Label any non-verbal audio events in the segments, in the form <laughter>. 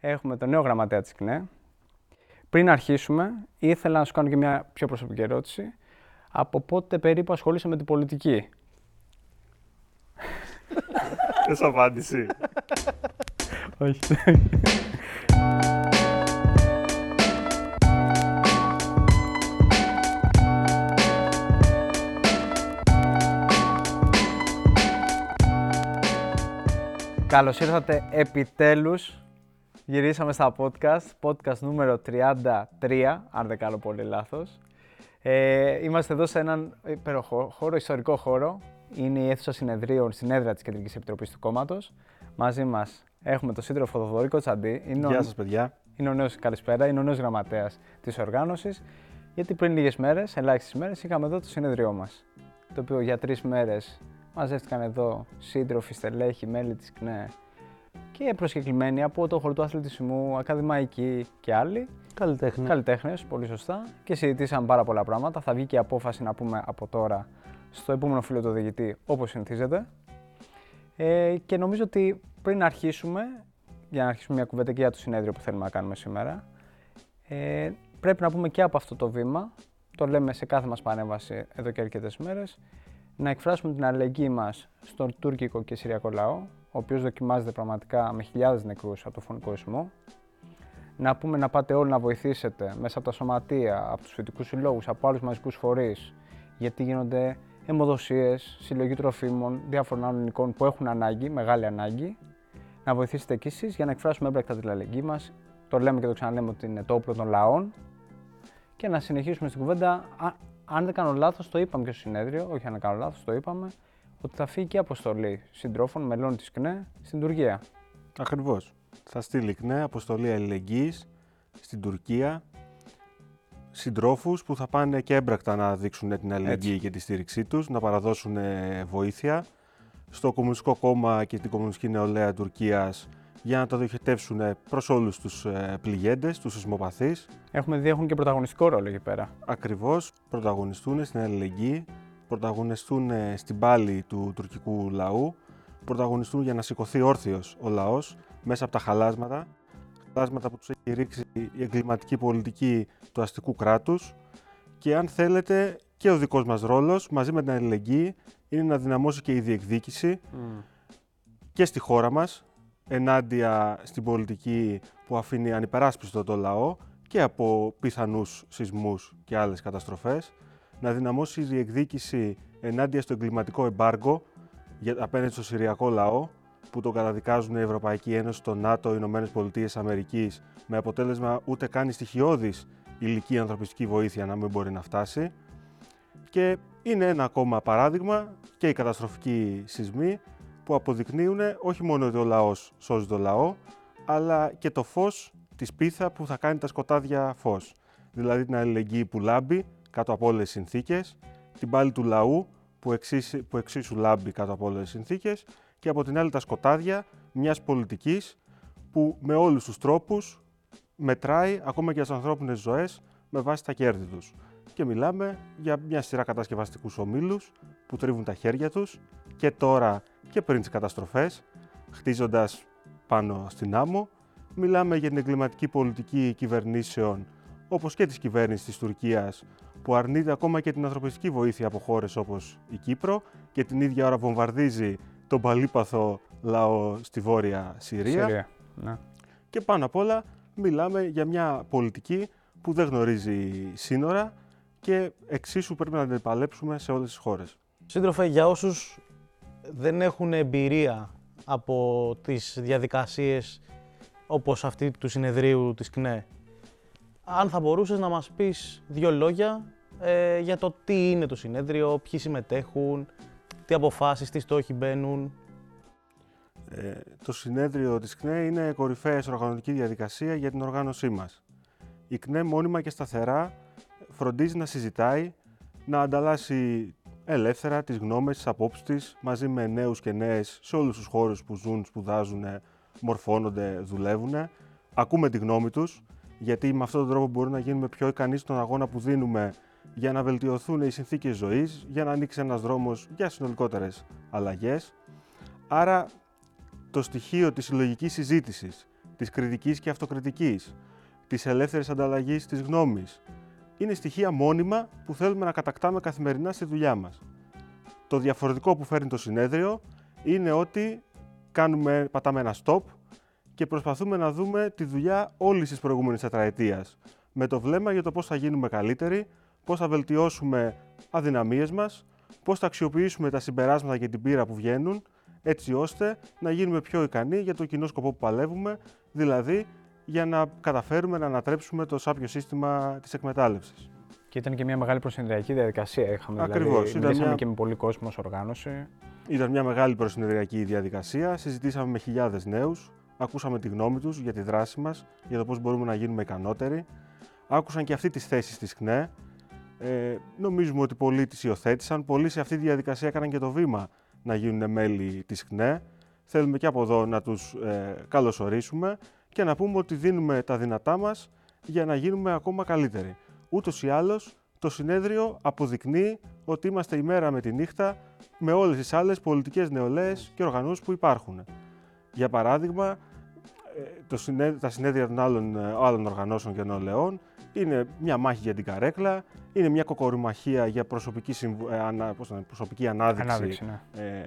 Έχουμε τον νέο γραμματέα της ΚΝΕ. Πριν αρχίσουμε, ήθελα να σου κάνω και μια πιο προσωπική ερώτηση. Από πότε περίπου ασχολείσαι με την πολιτική; Θες απάντηση. Όχι. Καλώς ήρθατε επιτέλους. Γυρίσαμε στα podcast, podcast νούμερο 33, αν δεν κάνω πολύ λάθος. Ε, είμαστε εδώ σε έναν υπέροχο χώρο, ιστορικό χώρο. Είναι η αίθουσα συνεδρίων στην έδρα της Κεντρικής Επιτροπής του Κόμματος. Μαζί μας έχουμε τον σύντροφο Θοδωρή Τσαντή. Είναι ο- Γεια σας παιδιά. είναι ο νέος, καλησπέρα, είναι ο νέος γραμματέας της οργάνωσης. Γιατί πριν λίγες μέρες, ελάχιστες μέρες, είχαμε εδώ το συνεδριό μας. Το οποίο για τρεις μέρες μαζεύτηκαν εδώ σύντροφοι, στελέχοι, μέλη της ΚΝΕ και προσκεκλημένοι από το χώρο του αθλητισμού, ακαδημαϊκοί και άλλοι. Καλλιτέχνη. Καλλιτέχνες, πολύ σωστά. Και συζητήσαμε πάρα πολλά πράγματα. Θα βγει και η απόφαση να πούμε από τώρα στο επόμενο φίλο του διηγητή, όπως συνηθίζεται. Ε, και νομίζω ότι πριν αρχίσουμε, για να αρχίσουμε μια κουβέντα και για το συνέδριο που θέλουμε να κάνουμε σήμερα, ε, πρέπει να πούμε και από αυτό το βήμα, το λέμε σε κάθε μας παρέμβαση εδώ και αρκετές μέρες, να εκφράσουμε την αλληλεγγύη μας στον τουρκικό και συριακό λαό, ο οποίος δοκιμάζεται πραγματικά με χιλιάδες νεκρούς από το φωνικό ισμό, να πούμε να πάτε όλοι να βοηθήσετε μέσα από τα σωματεία, από τους φοιτικούς συλλόγους, από άλλους μαζικούς φορείς, γιατί γίνονται αιμοδοσίες, συλλογή τροφίμων, διάφορων άλλων υλικών που έχουν ανάγκη, μεγάλη ανάγκη. Να βοηθήσετε κι εσείς για να εκφράσουμε έμπρακτα την αλληλεγγύη μας. Το λέμε και το ξαναλέμε ότι είναι το όπλο των λαών. Και να συνεχίσουμε στην κουβέντα. Α, αν δεν κάνω λάθος, το είπαμε και στο συνέδριο, όχι αν δεν κάνω λάθος, το είπαμε, ότι θα φύγει και αποστολή συντρόφων, μελών της ΚΝΕ, στην Τουρκία. Ακριβώς. Θα στείλει ΚΝΕ αποστολή αλληλεγγύης στην Τουρκία συντρόφους που θα πάνε και έμπρακτα να δείξουν την αλληλεγγύη Έτσι. και τη στήριξή τους, να παραδώσουν ε, βοήθεια στο Κομμουνιστικό Κόμμα και την Κομμουνιστική Νεολαία Τουρκίας για να το διοχετεύσουν προς όλους τους ε, πληγέντες, τους σεισμοπαθείς. Έχουμε δει έχουν και πρωταγωνιστικό ρόλο εκεί πέρα. ακριβώς πρωταγωνιστούν στην αλληλεγγύη, πρωταγωνιστούν ε, στην πάλη του τουρκικού λαού, πρωταγωνιστούν για να σηκωθεί όρθιος ο λαός μέσα από τα χαλάσματα, χαλάσματα που τους έχει ρίξει η εγκληματική πολιτική του αστικού κράτους. Και αν θέλετε και ο δικός μας ρόλος μαζί με την αλληλεγγύη είναι να δυναμώσει και η διεκδίκηση και στη χώρα μας ενάντια στην πολιτική που αφήνει ανυπεράσπιστο το λαό και από πιθανούς σεισμούς και άλλες καταστροφές, να δυναμώσει η διεκδίκηση ενάντια στο εγκληματικό εμπάργκο για, απέναντι στο Συριακό λαό, που το καταδικάζουν η Ευρωπαϊκή Ένωση, το ΝΑΤΟ, οι Ηνωμένες Πολιτείες Αμερικής, με αποτέλεσμα ούτε καν η στοιχειώδης υλική ανθρωπιστική βοήθεια να μην μπορεί να φτάσει. Και είναι ένα ακόμα παράδειγμα και οι καταστροφικοί σεισμοί που αποδεικνύουν όχι μόνο ότι ο λαός σώζει το λαό, αλλά και το φως της πίθα που θα κάνει τα σκοτάδια φως. Δηλαδή την αλληλεγγύη που λάμπει κάτω από όλες τις συνθήκες, την πάλη του λαού που, εξίσου, που εξίσου λάμπει κάτω από όλες τις συνθήκες και από την άλλη τα σκοτάδια μιας πολιτικής που με όλους τους τρόπους μετράει ακόμα και τις ανθρώπινες ζωές με βάση τα κέρδη τους. Και μιλάμε για μια σειρά κατασκευαστικούς ομίλους που τρίβουν τα χέρια τους και τώρα και πριν τις καταστροφές, χτίζοντας πάνω στην άμμο. Μιλάμε για την εγκληματική πολιτική κυβερνήσεων, όπως και της κυβέρνησης της Τουρκίας, που αρνείται ακόμα και την ανθρωπιστική βοήθεια από χώρες όπως η Κύπρο και την ίδια ώρα βομβαρδίζει τον παλίπαθο λαό στη Βόρεια Συρία. Συρία. Ναι. Και πάνω απ' όλα μιλάμε για μια πολιτική που δεν γνωρίζει σύνορα και εξίσου πρέπει να την επαλέψουμε σε όλες τις χώρες. Σύντροφε, για όσους δεν έχουν εμπειρία από τις διαδικασίες όπως αυτή του συνεδρίου της ΚΝΕ, αν θα μπορούσες να μας πεις δύο λόγια ε, για το τι είναι το συνέδριο, ποιοι συμμετέχουν, τι αποφάσεις, τι στόχοι μπαίνουν. Ε, το συνέδριο της ΚΝΕ είναι κορυφαία οργανωτική διαδικασία για την οργάνωσή μας. Η ΚΝΕ μόνιμα και σταθερά φροντίζει να συζητάει, να ανταλλάσσει ελεύθερα τις γνώμες, τις απόψεις της, μαζί με νέους και νέες σε όλους τους χώρους που ζουν, σπουδάζουν, μορφώνονται, δουλεύουν. Ακούμε τη γνώμη τους, γιατί με αυτόν τον τρόπο μπορούμε να γίνουμε πιο ικανοί στον αγώνα που δίνουμε για να βελτιωθούν οι συνθήκες ζωής, για να ανοίξει ένας δρόμος για συνολικότερες αλλαγές. Άρα το στοιχείο της συλλογική συζήτησης, της κριτικής και αυτοκριτικής, της ελεύθερης ανταλλαγής της γνώμης. Είναι στοιχεία μόνιμα που θέλουμε να κατακτάμε καθημερινά στη δουλειά μας. Το διαφορετικό που φέρνει το συνέδριο είναι ότι κάνουμε, πατάμε ένα stop και προσπαθούμε να δούμε τη δουλειά όλης της προηγούμενης τετραετίας. Με το βλέμμα για το πώς θα γίνουμε καλύτεροι, πώς θα βελτιώσουμε αδυναμίες μας, πώς θα αξιοποιήσουμε τα συμπεράσματα και την πείρα που βγαίνουν, έτσι ώστε να γίνουμε πιο ικανοί για το κοινό σκοπό που παλεύουμε, δηλαδή για να καταφέρουμε να ανατρέψουμε το σάπιο σύστημα της εκμετάλλευσης. Και ήταν και μια μεγάλη προσυνδριακή διαδικασία. Είχαμε Ακριβώς. Δηλαδή, Ήταν μια- και με πολύ κόσμο ως οργάνωση. Ήταν μια μεγάλη προσυνεδριακή διαδικασία. Συζητήσαμε με χιλιάδες νέους. Ακούσαμε τη γνώμη τους για τη δράση μας, για το πώς μπορούμε να γίνουμε ικανότεροι. Άκουσαν και αυτοί τις θέσεις της ΚΝΕ. Ε, νομίζουμε ότι πολλοί τις υιοθέτησαν. Πολλοί σε αυτή τη διαδικασία έκαναν και το βήμα να γίνουν μέλη της ΚΝΕ. Θέλουμε και από εδώ να τους ε, καλωσορίσουμε και να πούμε ότι δίνουμε τα δυνατά μας για να γίνουμε ακόμα καλύτεροι. Ούτως ή άλλως, το συνέδριο αποδεικνύει ότι είμαστε η μέρα με τη νύχτα με όλες τις άλλες πολιτικές νεολαίες και οργανώσεις που υπάρχουν. Για παράδειγμα, ε, το συνέ- τα συνέδρια των άλλων, ε, άλλων οργανώσεων και νεολαίων είναι μια μάχη για την καρέκλα, είναι μια κοκορυμαχία για προσωπική, συμβου- ε, ανα- πώς το λένε, προσωπική ανάδειξη, Ανάδειξη, ναι. ε,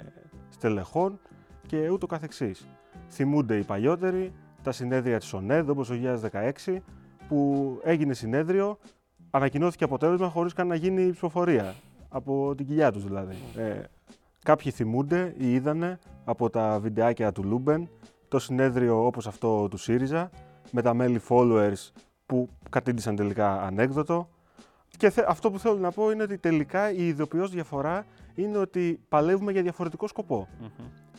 στελεχών και ούτω καθεξής. Θυμούνται οι παλιότεροι τα συνέδρια της ΟΝΕΔ όπως το 2016 που έγινε συνέδριο, ανακοινώθηκε αποτέλεσμα χωρίς καν να γίνει η ψηφοφορία. Από την κοιλιά τους δηλαδή. Ε, κάποιοι θυμούνται ή είδανε από τα βιντεάκια του Luben το συνέδριο όπως αυτό του ΣΥΡΙΖΑ με τα μέλη followers που κατήντησαν τελικά ανέκδοτο. Και θε- αυτό που θέλω να πω είναι ότι τελικά η ειδοποιός διαφορά είναι ότι παλεύουμε για διαφορετικό σκοπό.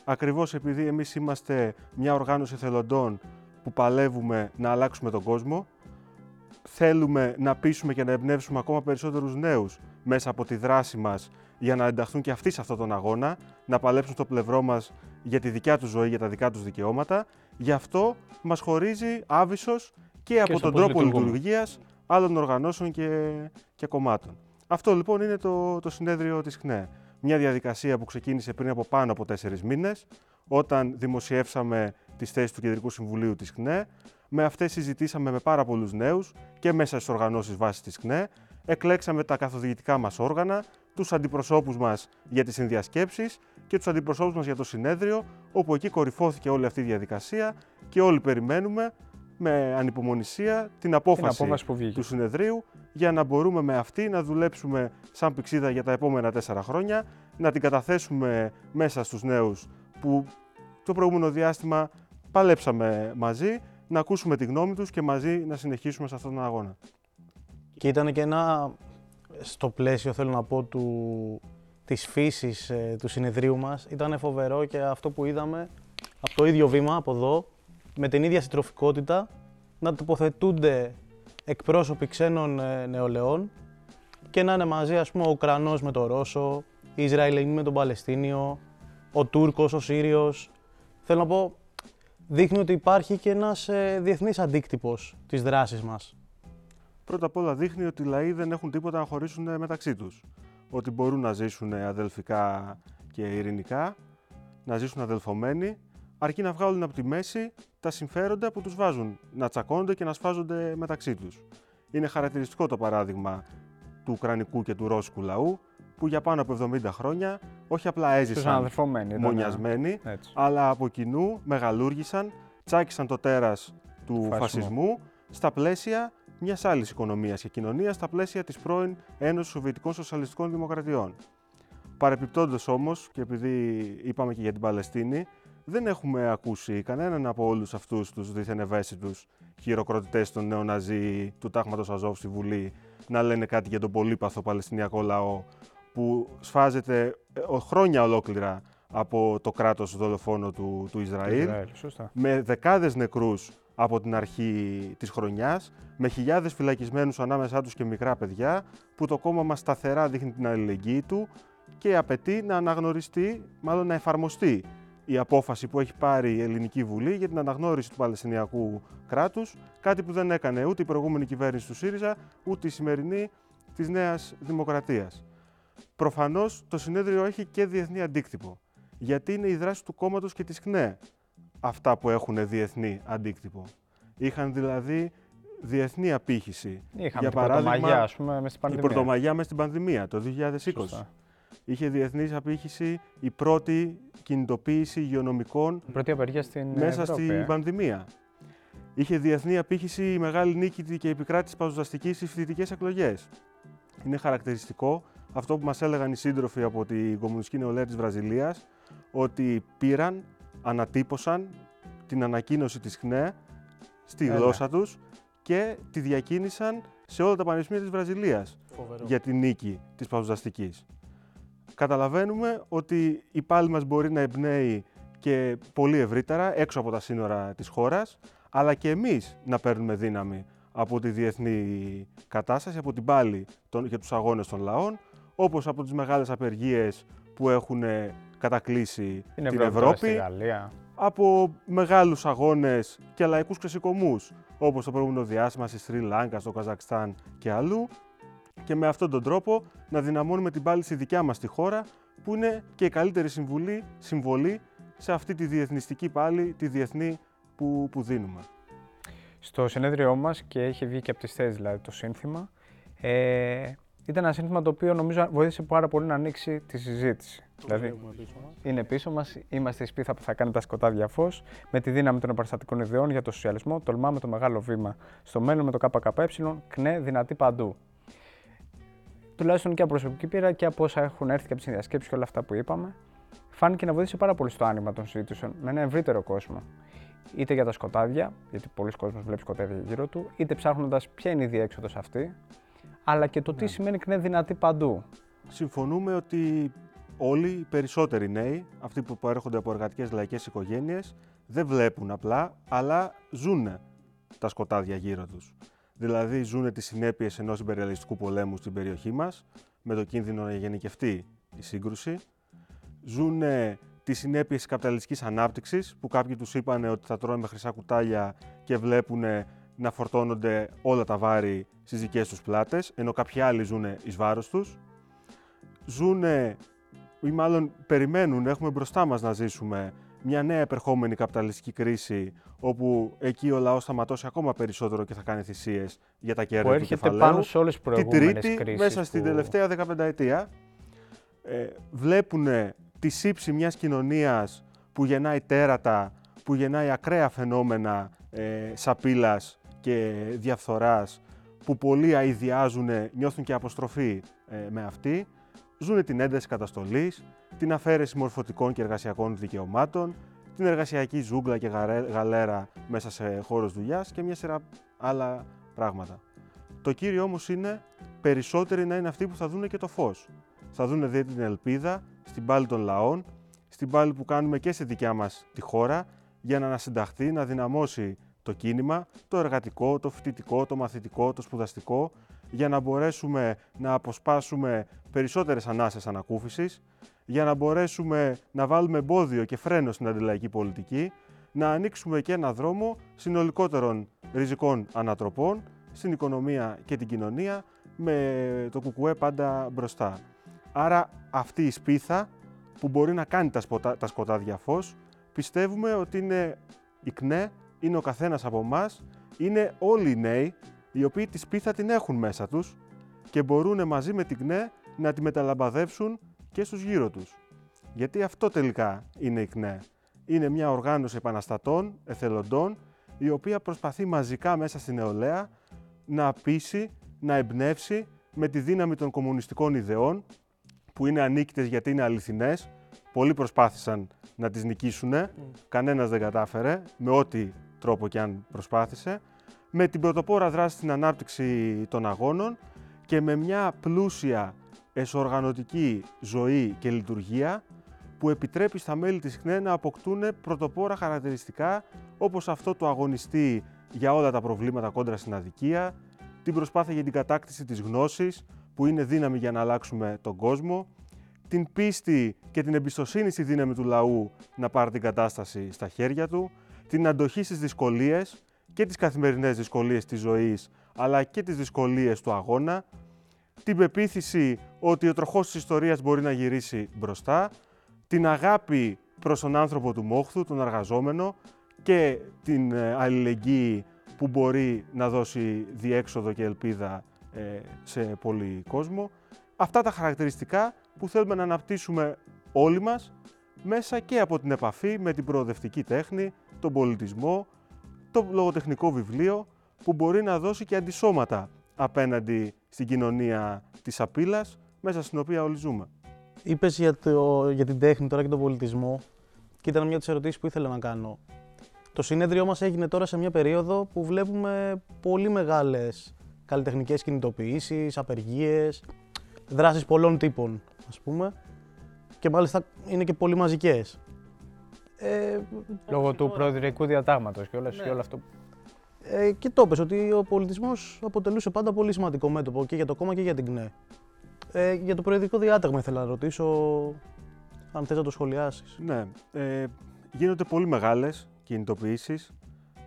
Ακριβώς επειδή εμείς είμαστε μια οργάνωση εθελοντών που παλεύουμε να αλλάξουμε τον κόσμο, θέλουμε να πείσουμε και να εμπνεύσουμε ακόμα περισσότερους νέους μέσα από τη δράση μας για να ενταχθούν και αυτοί σε αυτόν τον αγώνα, να παλέψουν στο πλευρό μας για τη δικιά τους ζωή, για τα δικά τους δικαιώματα. Γι' αυτό μας χωρίζει άβυσος και, από στο τον πώς τρόπο λειτουργούμε. λειτουργίας άλλων οργανώσεων και, και κομμάτων. Αυτό λοιπόν είναι το, το συνέδριο της ΧΝΕ. Μια διαδικασία που ξεκίνησε πριν από πάνω από τέσσερις μήνες, όταν δημοσιεύσαμε τις θέσεις του Κεντρικού Συμβουλίου της ΚΝΕ. Με αυτές συζητήσαμε με πάρα πολλούς νέους και μέσα στις οργανώσεις βάσης της ΚΝΕ. Εκλέξαμε τα καθοδηγητικά μας όργανα, τους αντιπροσώπους μας για τις συνδιασκέψεις και τους αντιπροσώπους μας για το συνέδριο, όπου εκεί κορυφώθηκε όλη αυτή η διαδικασία και όλοι περιμένουμε με ανυπομονησία την Την απόφαση, απόφαση που βγήκε. του συνεδρίου για να μπορούμε με αυτή να δουλέψουμε σαν πηξίδα για τα επόμενα τέσσερα χρόνια, να την καταθέσουμε μέσα στους νέους που το προηγούμενο διάστημα παλέψαμε μαζί, να ακούσουμε τη γνώμη τους και μαζί να συνεχίσουμε σε αυτόν τον αγώνα. Και ήταν και ένα, στο πλαίσιο θέλω να πω, του, της φύσης ε, του συνεδρίου μας, ήταν φοβερό και αυτό που είδαμε από το ίδιο βήμα, από εδώ, με την ίδια συντροφικότητα, να τοποθετούνται εκπρόσωποι ξένων ε, νεολαίων και να είναι μαζί, ας πούμε, ο Ουκρανός με τον Ρώσο, η Ισραηλινή με τον Παλαιστίνιο, ο Τούρκος, ο Σύριος. Θέλω να πω, δείχνει ότι υπάρχει και ένας ε, διεθνής αντίκτυπος της δράσης μας. Πρώτα απ' όλα δείχνει ότι οι λαοί δεν έχουν τίποτα να χωρίσουν ε, μεταξύ τους. Ότι μπορούν να ζήσουν ε, αδελφικά και ειρηνικά, να ζήσουν αδελφωμένοι, αρκεί να βγάλουν από τη μέση τα συμφέροντα που τους βάζουν να τσακώνονται και να σφάζονται μεταξύ τους. Είναι χαρακτηριστικό το παράδειγμα του Ουκρανικού και του Ρώσικου λαού, που για πάνω από 70 χρόνια όχι απλά Τους έζησαν αναδερφωμένοι. ήταν, μονιασμένοι, Έτσι. αλλά από κοινού μεγαλούργησαν, τσάκισαν το τέρας του Φασισμού. φασισμού στα πλαίσια μιας άλλης οικονομίας και κοινωνίας, στα πλαίσια της πρώην Ένωσης Σοβιετικών Σοσιαλιστικών Δημοκρατιών. Παρεπιπτόντως όμως, και επειδή είπαμε και για την Παλαιστίνη, δεν έχουμε ακούσει κανέναν από όλους αυτούς τους δίθεν ευαίσθητους χειροκροτητές των νεοναζί του τάγματος Αζόφ στη Βουλή να λένε κάτι για τον πολύπαθο Παλαιστινιακό λαό που σφάζεται ε, ο- χρόνια ολόκληρα από το κράτος δολοφόνο του, του Ισραήλ, Ισραήλ, σωστά. με δεκάδες νεκρούς από την αρχή της χρονιάς, με χιλιάδες φυλακισμένους ανάμεσά τους και μικρά παιδιά, που το κόμμα μας σταθερά δείχνει την αλληλεγγύη του και απαιτεί να αναγνωριστεί, μάλλον να εφαρμοστεί η απόφαση που έχει πάρει η Ελληνική Βουλή για την αναγνώριση του Παλαιστινιακού κράτους, κάτι που δεν έκανε ούτε η προηγούμενη κυβέρνηση του ΣΥΡΙΖΑ, ούτε η σημερινή της Νέας Δημοκρατίας. Προφανώς το συνέδριο έχει και διεθνή αντίκτυπο, γιατί είναι η δράση του κόμματος και της ΚΝΕ. Αυτά που έχουν διεθνή αντίκτυπο. Είχαν δηλαδή διεθνή απήχηση. Είχαμε Για την πρωτομαγιά, παράδειγμα, ας πούμε, μες στην Η πανδημία. πρωτομαγιά μέσα στην πανδημία το 2020. Σωστά. Είχε διεθνής απήχηση η πρώτη κινητοποίηση υγειονομικών Η πρώτη απεργία στην μέσα Ευρώπη, στην ε. πανδημία. Είχε διεθνή απήχηση η μεγάλη νίκη και επικράτηση παζοδαστική στις φοιτητικές εκλογές. Είναι χαρακτηριστικό αυτό που μας έλεγαν οι σύντροφοι από την Κομμουνιστική Νεολαία της Βραζιλίας, ότι πήραν, ανατύπωσαν την ανακοίνωση της ΧΝΕ στη Έλα. γλώσσα τους και τη διακίνησαν σε όλα τα πανεπιστήμια της Βραζιλίας Φοβερό. για τη νίκη της παζοδαστικής. Καταλαβαίνουμε ότι η πάλη μας μπορεί να εμπνέει και πολύ ευρύτερα, έξω από τα σύνορα της χώρας, αλλά και εμείς να παίρνουμε δύναμη από τη διεθνή κατάσταση, από την πάλη των, για τους αγώνες των λαών, όπως από τις μεγάλες απεργίες που έχουν κατακλείσει Την την Ευρώπη, τώρα στη Ευρώπη, Γαλλία. από μεγάλους αγώνες και λαϊκούς ξεσηκωμούς, όπως το προηγούμενο διάστημα στη Σρι Λάγκα, στο Καζακστάν και αλλού, και με αυτόν τον τρόπο να δυναμώνουμε την πάλη στη δικιά μας τη χώρα, που είναι και η καλύτερη συμβουλή, συμβολή σε αυτή τη διεθνιστική πάλη, τη διεθνή που, που δίνουμε. Στο συνέδριό μας και είχε βγει και από τις θέσεις δηλαδή το σύνθημα, ε, ήταν ένα σύνθημα το οποίο νομίζω βοήθησε πάρα πολύ να ανοίξει τη συζήτηση. δηλαδή, Βλέπουμε πίσω μας. είναι πίσω μας, είμαστε η σπίθα που θα κάνει τα σκοτάδια φως, με τη δύναμη των επαναστατικών ιδεών για το σοσιαλισμό, τολμάμε το μεγάλο βήμα. Στο μέλλον με το ΚΚΕ, κνέ δυνατή παντού. Τουλάχιστον και από προσωπική πείρα και από όσα έχουν έρθει και από τις συνδιασκέψεις και όλα αυτά που είπαμε, φάνηκε να βοήθησε πάρα πολύ στο άνοιγμα των συζητήσεων με ένα ευρύτερο κόσμο. Είτε για τα σκοτάδια, γιατί πολλοί κόσμοι βλέπει σκοτάδια γύρω του, είτε ψάχνοντας ποια είναι η διέξοδος αυτή, αλλά και το τι σημαίνει κνέ δυνατή παντού. Συμφωνούμε ότι όλοι οι περισσότεροι νέοι, αυτοί που προέρχονται από εργατικές λαϊκές οικογένειες, δεν βλέπουν απλά, αλλά ζουν τα σκοτάδια γύρω τους. Δηλαδή ζουν τις συνέπειες ενός υπεριαλιστικού πολέμου στην περιοχή μας, με το κίνδυνο να γενικευτεί η σύγκρουση. Ζουν τις συνέπειες της καπιταλιστικής ανάπτυξης, που κάποιοι τους είπαν ότι θα τρώνε με χρυσά κουτάλια και βλέπουν να φορτώνονται όλα τα βάρη στις δικές τους πλάτες, ενώ κάποιοι άλλοι ζουν εις βάρος τους ζουν ή μάλλον περιμένουν, έχουμε μπροστά μας να ζήσουμε μια νέα επερχόμενη καπιταλιστική κρίση όπου εκεί ο λαός θα ματώσει ακόμα περισσότερο και θα κάνει θυσίες για τα κέρδη Που του έρχεται κεφαλαίου. πάνω σε όλες τις Την προηγούμενες τρίτη, κρίσεις. μέσα στην που- τελευταία 15 ετία, ε, βλέπουν τη σύψη μιας κοινωνίας που γεννάει τέρατα, που γεννάει ακραία φαινόμενα ε, σαπίλας και διαφθοράς, που πολλοί αηδιάζουν, νιώθουν και αποστροφή ε, με αυτή, ζουν την ένταση καταστολής, την αφαίρεση μορφωτικών και εργασιακών δικαιωμάτων, την εργασιακή ζούγκλα και γαρέ- γαλέρα μέσα σε χώρους δουλειάς και μια σειρά άλλα πράγματα. Το κύριο όμως είναι περισσότεροι να είναι αυτοί που θα δούνε και το φως. Θα δούνε δηλαδή την ελπίδα στην πάλη των λαών, στην πάλη που κάνουμε και στη δικιά μας τη χώρα, για να ανασυνταχθεί, να δυναμώσει το κίνημα, το εργατικό, το φοιτητικό, το μαθητικό, το σπουδαστικό, για να μπορέσουμε να αποσπάσουμε περισσότερες ανάσες ανακούφισης, για να μπορέσουμε να βάλουμε εμπόδιο και φρένο στην αντιλαϊκή πολιτική, να ανοίξουμε και ένα δρόμο συνολικότερων ριζικών ανατροπών στην οικονομία και την κοινωνία, με το κουκουέ πάντα μπροστά. Άρα αυτή η σπίθα που μπορεί να κάνει τα, σποτα- τα σκοτάδια φως, πιστεύουμε ότι είναι η ΚΝΕ, είναι ο καθένας από εμάς, είναι όλοι οι νέοι οι οποίοι τη σπίθα την έχουν μέσα τους και μπορούν μαζί με την ΚΝΕ να τη μεταλαμπαδεύσουν και στους γύρω τους. Γιατί αυτό τελικά είναι η ΚΝΕ. Είναι μια οργάνωση επαναστατών, εθελοντών, η οποία προσπαθεί μαζικά μέσα στην νεολαία να πείσει, να εμπνεύσει με τη δύναμη των κομμουνιστικών ιδεών, που είναι ανίκητες γιατί είναι αληθινές. Πολλοί προσπάθησαν να τις νικήσουν, κανένας δεν κατάφερε, με ό,τι τρόπο και αν προσπάθησε, με την πρωτοπόρα δράση στην ανάπτυξη των αγώνων και με μια πλούσια εσωοργανωτική ζωή και λειτουργία που επιτρέπει στα μέλη της ΧΝΕ να αποκτούν πρωτοπόρα χαρακτηριστικά όπως αυτό του αγωνιστή για όλα τα προβλήματα κόντρα στην αδικία, την προσπάθεια για την κατάκτηση της γνώσης που είναι δύναμη για να αλλάξουμε τον κόσμο, την πίστη και την εμπιστοσύνη στη δύναμη του λαού να πάρει την κατάσταση στα χέρια του, την αντοχή στις δυσκολίες και τις καθημερινές δυσκολίες της ζωής αλλά και τις δυσκολίες του αγώνα, την πεποίθηση ότι ο τροχός της ιστορίας μπορεί να γυρίσει μπροστά, την αγάπη προς τον άνθρωπο του μόχθου, τον εργαζόμενο, και την ε, αλληλεγγύη που μπορεί να δώσει διέξοδο και ελπίδα ε, σε πολύ κόσμο. Αυτά τα χαρακτηριστικά που θέλουμε να αναπτύσσουμε όλοι μας μέσα και από την επαφή με την προοδευτική τέχνη, τον πολιτισμό, το λογοτεχνικό βιβλίο που μπορεί να δώσει και αντισώματα απέναντι στην κοινωνία της απειλής μέσα στην οποία όλοι ζούμε. Είπες για, το, για την τέχνη τώρα και τον πολιτισμό και ήταν μια από τις ερωτήσεις που ήθελα να κάνω. Το συνέδριό μας έγινε τώρα σε μια περίοδο που βλέπουμε πολύ μεγάλες καλλιτεχνικές κινητοποιήσεις, απεργίες, δράσεις πολλών τύπων, ας πούμε, και μάλιστα είναι και πολύ μαζικές. Ε, Λόγω του προεδρικού διατάγματος και, όλες, ναι. και όλο αυτό. Ε, και το είπες ότι ο πολιτισμός αποτελούσε πάντα πολύ σημαντικό μέτωπο και για το κόμμα και για την ΚΝΕ. Ε, για το προεδρικό διάταγμα ήθελα να ρωτήσω αν θες να το σχολιάσεις. Ναι, ε, γίνονται πολύ μεγάλες κινητοποιήσεις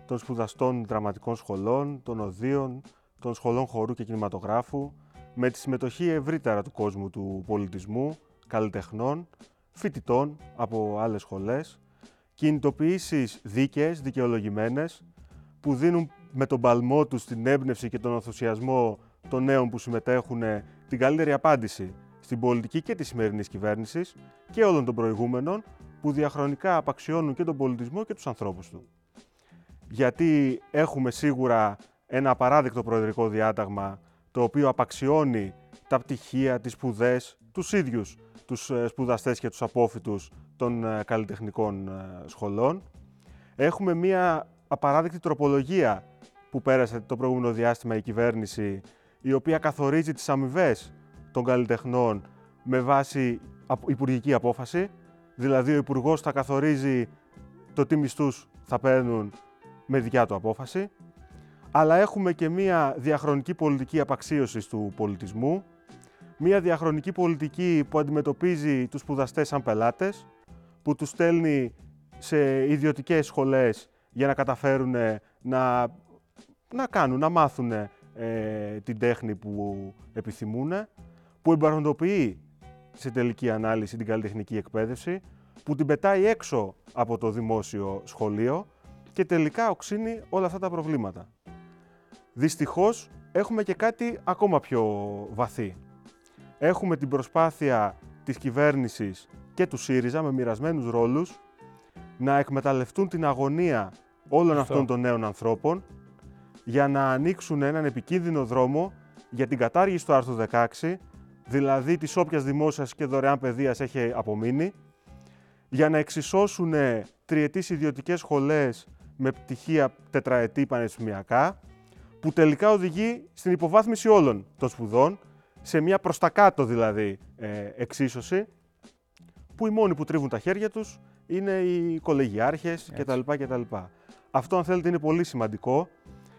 των σπουδαστών δραματικών σχολών, των οδείων, των σχολών χορού και κινηματογράφου, με τη συμμετοχή ευρύτερα του κόσμου του πολιτισμού, καλλιτεχνών, φοιτητών από άλλες σχολές, κινητοποιήσεις δίκαιες, δικαιολογημένες, που δίνουν με τον παλμό τους την έμπνευση και τον ενθουσιασμό των νέων που συμμετέχουν την καλύτερη απάντηση στην πολιτική και τη σημερινή κυβέρνηση και όλων των προηγούμενων που διαχρονικά απαξιώνουν και τον πολιτισμό και τους ανθρώπους του. Γιατί έχουμε σίγουρα ένα απαράδεκτο προεδρικό διάταγμα το οποίο απαξιώνει τα πτυχία, τις σπουδές, τους ίδιους τους ε, σπουδαστές και τους απόφοιτους των ε, καλλιτεχνικών ε, σχολών. Έχουμε μία απαράδεκτη τροπολογία που πέρασε το προηγούμενο διάστημα η κυβέρνηση, η οποία καθορίζει τις αμοιβές των καλλιτεχνών με βάση υπουργική απόφαση. Δηλαδή, ο Υπουργός θα καθορίζει το τι μισθούς θα παίρνουν με δικιά του απόφαση. Αλλά έχουμε και μία διαχρονική πολιτική απαξίωσης του πολιτισμού, μία διαχρονική πολιτική που αντιμετωπίζει τους σπουδαστές σαν πελάτες, που τους στέλνει σε ιδιωτικές σχολές για να καταφέρουν να, να κάνουν, να μάθουν ε, την τέχνη που επιθυμούν, που εμπαροντοποιεί σε τελική ανάλυση την καλλιτεχνική εκπαίδευση, που την πετάει έξω από το δημόσιο σχολείο και τελικά οξύνει όλα αυτά τα προβλήματα. Δυστυχώς έχουμε και κάτι ακόμα πιο βαθύ. Έχουμε την προσπάθεια της κυβέρνησης και του ΣΥΡΙΖΑ με μοιρασμένους ρόλους να εκμεταλλευτούν την αγωνία όλων αυτών των νέων ανθρώπων για να ανοίξουν έναν επικίνδυνο δρόμο για την κατάργηση του άρθρου 16 δηλαδή της όποιας δημόσιας και δωρεάν παιδείας έχει απομείνει, για να εξισώσουν τριετής ιδιωτικές σχολές με πτυχία τετραετή πανεπιστημιακά, που τελικά οδηγεί στην υποβάθμιση όλων των σπουδών, σε μια προς τα κάτω δηλαδή ε, εξίσωση, που οι μόνοι που τρίβουν τα χέρια τους είναι οι κολεγιάρχες κτλ. κτλ. Αυτό αν θέλετε είναι πολύ σημαντικό,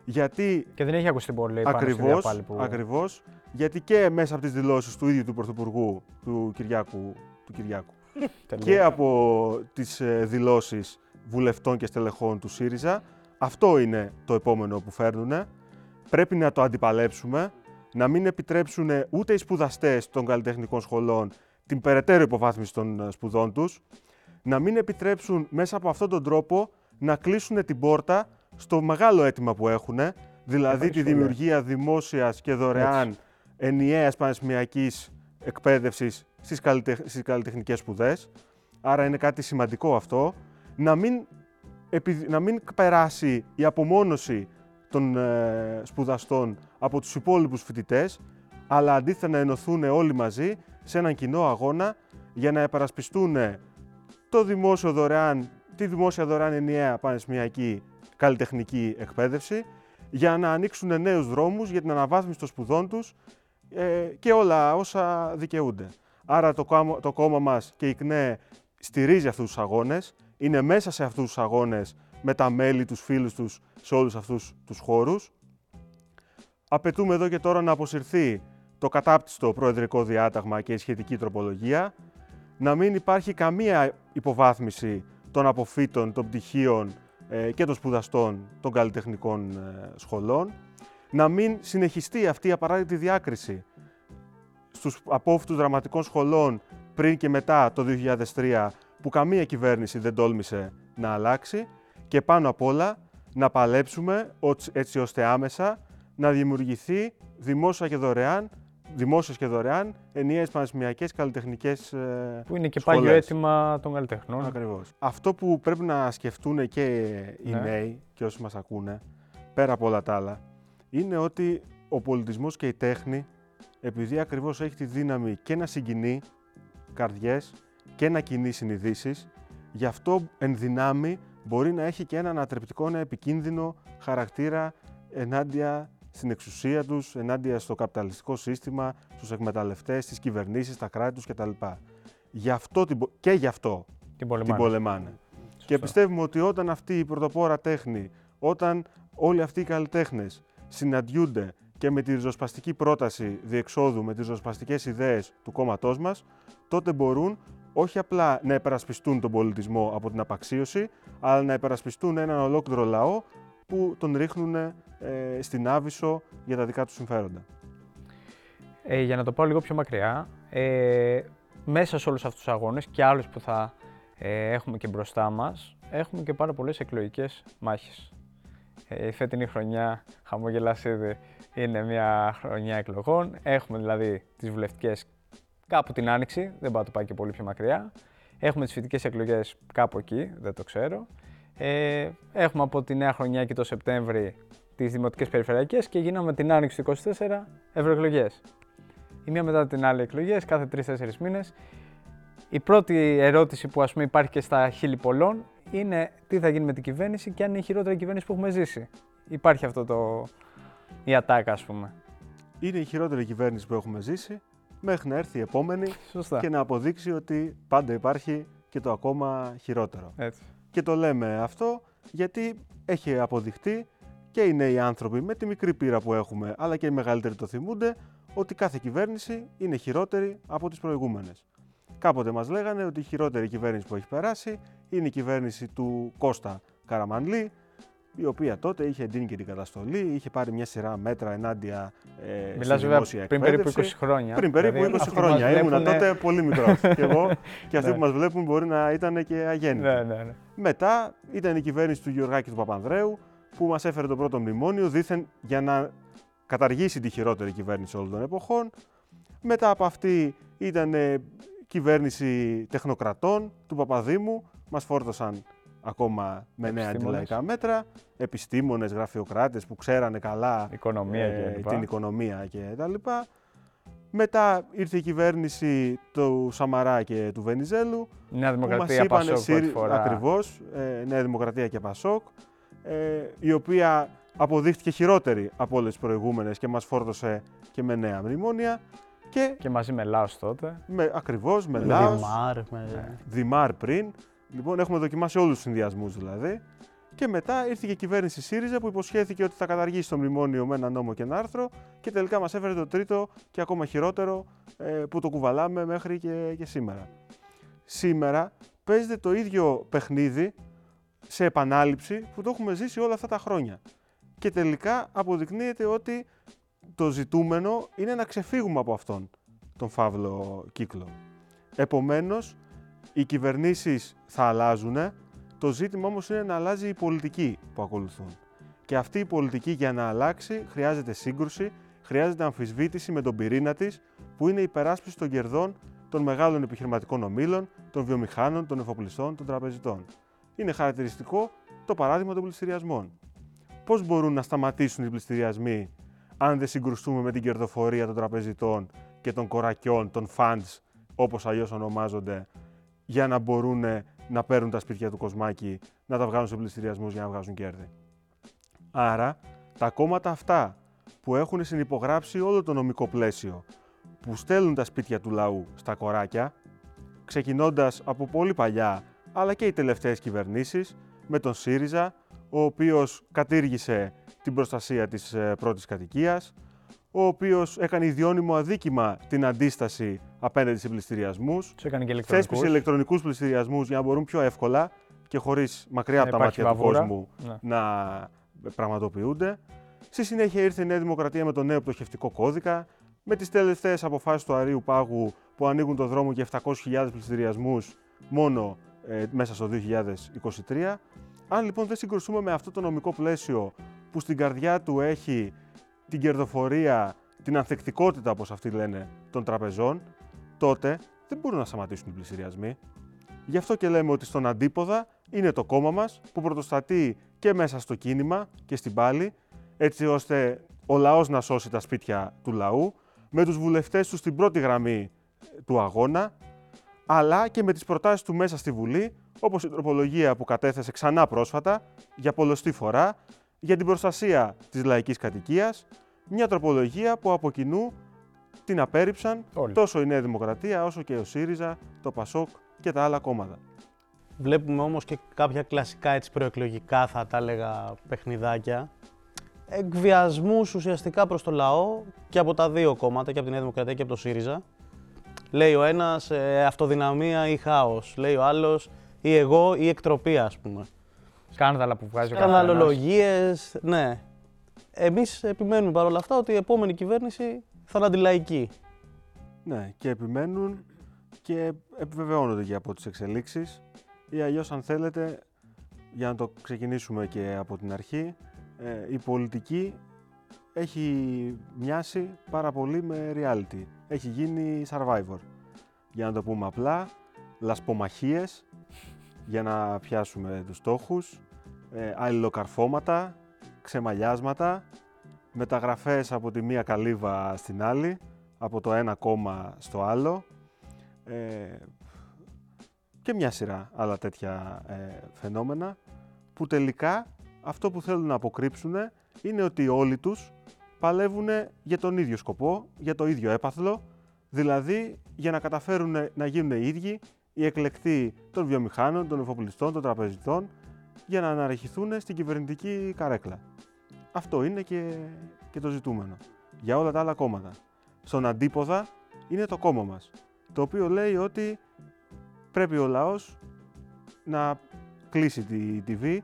γιατί... Και δεν έχει ακουστεί πολύ ακριβώς, πάλι που... Ακριβώς, γιατί και μέσα από τις δηλώσεις του ίδιου του Πρωθυπουργού, του Κυριάκου, του Κυριάκου <laughs> και από τις ε, δηλώσεις βουλευτών και στελεχών του ΣΥΡΙΖΑ, αυτό είναι το επόμενο που φέρνουν. Πρέπει να το αντιπαλέψουμε, να μην επιτρέψουν ούτε οι σπουδαστές των καλλιτεχνικών σχολών την περαιτέρω υποβάθμιση των ε, σπουδών τους, να μην επιτρέψουν μέσα από αυτόν τον τρόπο να κλείσουν την πόρτα στο μεγάλο αίτημα που έχουν, δηλαδή τη δημιουργία δημόσιας και δωρεάν ενιαίας πανεπιστημιακής εκπαίδευσης στις, καλλιτεχ... στις καλλιτεχνικές σπουδές. Άρα είναι κάτι σημαντικό αυτό. Να μην, να μην περάσει η απομόνωση των ε, σπουδαστών από τους υπόλοιπους φοιτητές, αλλά αντίθετα να ενωθούν όλοι μαζί σε έναν κοινό αγώνα για να επαρασπιστούν το δημόσιο δωρεάν, τη δημόσια δωρεάν ενιαία πανεπιστημιακή καλλιτεχνική εκπαίδευση, για να ανοίξουν νέους δρόμους για την αναβάθμιση των σπουδών τους ε, και όλα όσα δικαιούνται. Άρα το, κόμμα, το κόμμα μας και η ΚΝΕ στηρίζει αυτούς τους αγώνες, είναι μέσα σε αυτούς τους αγώνες με τα μέλη, τους φίλους τους σε όλους αυτούς τους χώρους. Απαιτούμε εδώ και τώρα να αποσυρθεί το κατάπτυστο προεδρικό διάταγμα και η σχετική τροπολογία, να μην υπάρχει καμία υποβάθμιση των αποφύτων, των πτυχίων ε, και των σπουδαστών των καλλιτεχνικών ε, σχολών, να μην συνεχιστεί αυτή η απαράδεκτη διάκριση στους απόφοιτους δραματικών σχολών πριν και μετά το 2003 που καμία κυβέρνηση δεν τόλμησε να αλλάξει και πάνω απ' όλα να παλέψουμε έτσι ώστε άμεσα να δημιουργηθεί δημόσια και δωρεάν δημόσιες και δωρεάν ενιαίες πανεπιστημιακές καλλιτεχνικές ε, Που είναι και πάλι αίτημα των καλλιτεχνών. Ακριβώς. Αυτό που πρέπει να σκεφτούν και οι ναι. νέοι και όσοι μας ακούνε, πέρα από όλα τα άλλα, είναι ότι ο πολιτισμός και η τέχνη, επειδή ακριβώς έχει τη δύναμη και να συγκινεί καρδιές και να κινεί συνειδήσεις, γι' αυτό εν δυνάμει μπορεί να έχει και ένα ανατρεπτικό, ένα επικίνδυνο χαρακτήρα ενάντια στην εξουσία τους, ενάντια στο καπιταλιστικό σύστημα, στους εκμεταλλευτές, στις κυβερνήσεις, στα κράτη τους κτλ. Γι αυτό, και γι' αυτό την πολεμάνε. Την πολεμάνε. Και πιστεύουμε ότι όταν αυτή η πρωτοπόρα τέχνη, όταν όλοι αυτοί οι καλλιτέχνες συναντιούνται και με τη ριζοσπαστική πρόταση διεξόδου, με τις ριζοσπαστικές ιδέες του κόμματός μας, τότε μπορούν όχι απλά να επερασπιστούν τον πολιτισμό από την απαξίωση, αλλά να επερασπιστούν έναν ολόκληρο λαό που τον ρίχνουν ε, στην Άβυσσο για τα δικά του συμφέροντα. Ε, για να το πάω λίγο πιο μακριά, ε, μέσα σε όλους αυτούς τους αγώνες και άλλους που θα ε, έχουμε και μπροστά μας, έχουμε και πάρα πολλές εκλογικές μάχες. Ε, η φετινή χρονιά, χαμογελάς ήδη, είναι μια χρονιά εκλογών. Έχουμε δηλαδή τις βουλευτικές κάπου την Άνοιξη, δεν πάω να το πάει και πολύ πιο μακριά. Έχουμε τις φοιτικές εκλογές κάπου εκεί, δεν το ξέρω. Ε, έχουμε από τη νέα χρονιά και το Σεπτέμβρη τις δημοτικές περιφερειακές και γίναμε την άνοιξη του 24 ευρωεκλογές. Η μία μετά την άλλη εκλογές, κάθε τρει-τέσσερι μήνες. Η πρώτη ερώτηση που ας πούμε υπάρχει και στα χείλη πολλών είναι τι θα γίνει με την κυβέρνηση και αν είναι η χειρότερη κυβέρνηση που έχουμε ζήσει. Υπάρχει αυτό το. η ατάκα, ας πούμε. Είναι η χειρότερη κυβέρνηση που έχουμε ζήσει μέχρι να έρθει η επόμενη και να αποδείξει ότι πάντα υπάρχει και το ακόμα χειρότερο. Έτσι. Και το λέμε αυτό γιατί έχει αποδειχτεί και οι νέοι άνθρωποι με τη μικρή πείρα που έχουμε, αλλά και οι μεγαλύτεροι το θυμούνται, ότι κάθε κυβέρνηση είναι χειρότερη από τις προηγούμενες. Κάποτε μας λέγανε ότι η χειρότερη κυβέρνηση που έχει περάσει είναι η κυβέρνηση του Κώστα Καραμανλή, η οποία τότε είχε εντείνει και την καταστολή, είχε πάρει μια σειρά μέτρα ενάντια ε, Μιλάς, στη δημόσια πριν περίπου 20 χρόνια. Πριν περίπου 20 δηλαδή, χρόνια. Ήμουν τότε πολύ μικρός. <laughs> και εγώ και αυτοί ναι. που μας βλέπουν μπορεί να ήταν και αγέννητοι. Ναι, ναι, ναι. Μετά ήταν η κυβέρνηση του Γεωργάκη του Παπανδρέου που μας έφερε το πρώτο μνημόνιο δήθεν για να καταργήσει τη χειρότερη κυβέρνηση όλων των εποχών. Μετά από αυτή ήταν κυβέρνηση τεχνοκρατών του Παπαδήμου. Μας φόρτωσαν ακόμα με νέα αντιλαϊκά μέτρα, επιστήμονες, γραφειοκράτες που ξέρανε καλά οικονομία ε, την οικονομία και τα λοιπά. Μετά ήρθε η κυβέρνηση του Σαμαρά και του Βενιζέλου. Νέα Δημοκρατία, που μας Πασόκ σύρι... Ακριβώς, ε, Νέα Δημοκρατία και Πασόκ, ε, η οποία αποδείχτηκε χειρότερη από όλες τις προηγούμενες και μας φόρτωσε και με νέα μνημόνια. Και, και μαζί με Λάος τότε. Με, ακριβώς, με, με Λάος. Δημάρ. Με... Δημάρ πριν. Λοιπόν, έχουμε δοκιμάσει όλους τους συνδυασμούς δηλαδή. Και μετά ήρθε και η κυβέρνηση ΣΥΡΙΖΑ που υποσχέθηκε ότι θα καταργήσει το μνημόνιο με ένα νόμο και ένα άρθρο και τελικά μας έφερε το τρίτο και ακόμα χειρότερο ε, που το κουβαλάμε μέχρι και, και σήμερα. Σήμερα παίζεται το ίδιο παιχνίδι σε επανάληψη που το έχουμε ζήσει όλα αυτά τα χρόνια. Και τελικά αποδεικνύεται ότι το ζητούμενο είναι να ξεφύγουμε από αυτόν τον φαύλο κύκλο. Επομένως, οι κυβερνήσεις θα αλλάζουν, το ζήτημα όμως είναι να αλλάζει η πολιτική που ακολουθούν. Και αυτή η πολιτική για να αλλάξει χρειάζεται σύγκρουση, χρειάζεται αμφισβήτηση με τον πυρήνα της, που είναι η υπεράσπιση των κερδών των μεγάλων επιχειρηματικών ομίλων, των βιομηχάνων, των εφοπλιστών, των τραπεζιτών. Είναι χαρακτηριστικό το παράδειγμα των πληστηριασμών. Πώς μπορούν να σταματήσουν οι πληστηριασμοί αν δεν συγκρουστούμε με την κερδοφορία των τραπεζιτών και των κορακιών, των funds, όπως αλλιώς ονομάζονται, για να μπορούν να παίρνουν τα σπίτια του κοσμάκι, να τα βγάλουν σε πληστηριασμούς για να βγάζουν κέρδη. Άρα, τα κόμματα αυτά που έχουν συνυπογράψει όλο το νομικό πλαίσιο, που στέλνουν τα σπίτια του λαού στα κοράκια, ξεκινώντας από πολύ παλιά, αλλά και οι τελευταίες κυβερνήσεις, με τον ΣΥΡΙΖΑ, ο οποίος κατήργησε την προστασία της ε, πρώτης κατοικίας, ο οποίος έκανε ιδιώνυμο αδίκημα την αντίσταση απέναντι σε πληστηριασμούς. Θέσπισε ηλεκτρονικούς πληστηριασμούς για να μπορούν πιο εύκολα και χωρίς μακριά από τα μάτια του κόσμου ναι. να πραγματοποιούνται. Στη συνέχεια ήρθε η Νέα Δημοκρατία με τον νέο πτωχευτικό κώδικα, με τις τελευταίες αποφάσεις του Αρίου Πάγου που ανοίγουν το δρόμο για 700.000 πληστηριασμούς μόνο ε, μέσα στο 2023. Αν λοιπόν δεν συγκρουσούμε με αυτό το νομικό πλαίσιο που στην καρδιά του έχει την κερδοφορία, την ανθεκτικότητα, όπως αυτοί λένε, των τραπεζών, τότε δεν μπορούν να σταματήσουν οι πλησιριασμοί. Γι' αυτό και λέμε ότι στον αντίποδα είναι το κόμμα μας που πρωτοστατεί και μέσα στο κίνημα και στην πάλη, έτσι ώστε ο λαός να σώσει τα σπίτια του λαού, με τους βουλευτές τους στην πρώτη γραμμή του αγώνα, αλλά και με τις προτάσεις του μέσα στη Βουλή, όπως η τροπολογία που κατέθεσε ξανά πρόσφατα, για πολλωστή φορά, για την προστασία της λαϊκής κατοικίας, μια τροπολογία που από κοινού την απέρριψαν τόσο η Νέα Δημοκρατία όσο και ο ΣΥΡΙΖΑ, το ΠΑΣΟΚ και τα άλλα κόμματα. Βλέπουμε όμως και κάποια κλασικά έτσι προεκλογικά θα τα έλεγα παιχνιδάκια. Εκβιασμούς ουσιαστικά προς το λαό και από τα δύο κόμματα, και από τη Νέα Δημοκρατία και από το ΣΥΡΙΖΑ. Λέει ο ένας ε, αυτοδυναμία ή χάος, λέει ο άλλος ή εγώ ή εκτροπή ας πούμε. Σκάνδαλα που βγάζει ο Σκανδαλολογίες, ναι. Εμείς επιμένουμε παρόλα αυτά ότι η επόμενη κυβέρνηση θα είναι αντιλαϊκή. Ναι, και επιμένουν και επιβεβαιώνονται και από τις εξελίξεις ή αλλιώς αν θέλετε, για να το ξεκινήσουμε και από την αρχή, ε, η πολιτική έχει μοιάσει πάρα πολύ με reality. Έχει γίνει survivor. Για να το πούμε απλά, λασπομαχίες για να πιάσουμε τους στόχους, ε, αλληλοκαρφώματα, ξεμαλιάσματα, μεταγραφές από τη μία καλύβα στην άλλη, από το ένα κόμμα στο άλλο ε, και μια σειρά άλλα τέτοια ε, φαινόμενα που τελικά αυτό που θέλουν να αποκρύψουν είναι ότι όλοι τους παλεύουν για τον ίδιο σκοπό, για το ίδιο έπαθλο, δηλαδή για να καταφέρουν να γίνουν οι ίδιοι οι εκλεκτοί των βιομηχάνων, των εφοπλιστών, των τραπεζιτών για να αναρριχηθούν στην κυβερνητική καρέκλα. Αυτό είναι και, και το ζητούμενο για όλα τα άλλα κόμματα. Στον αντίποδα είναι το κόμμα μας, το οποίο λέει ότι πρέπει ο λαός να κλείσει τη TV,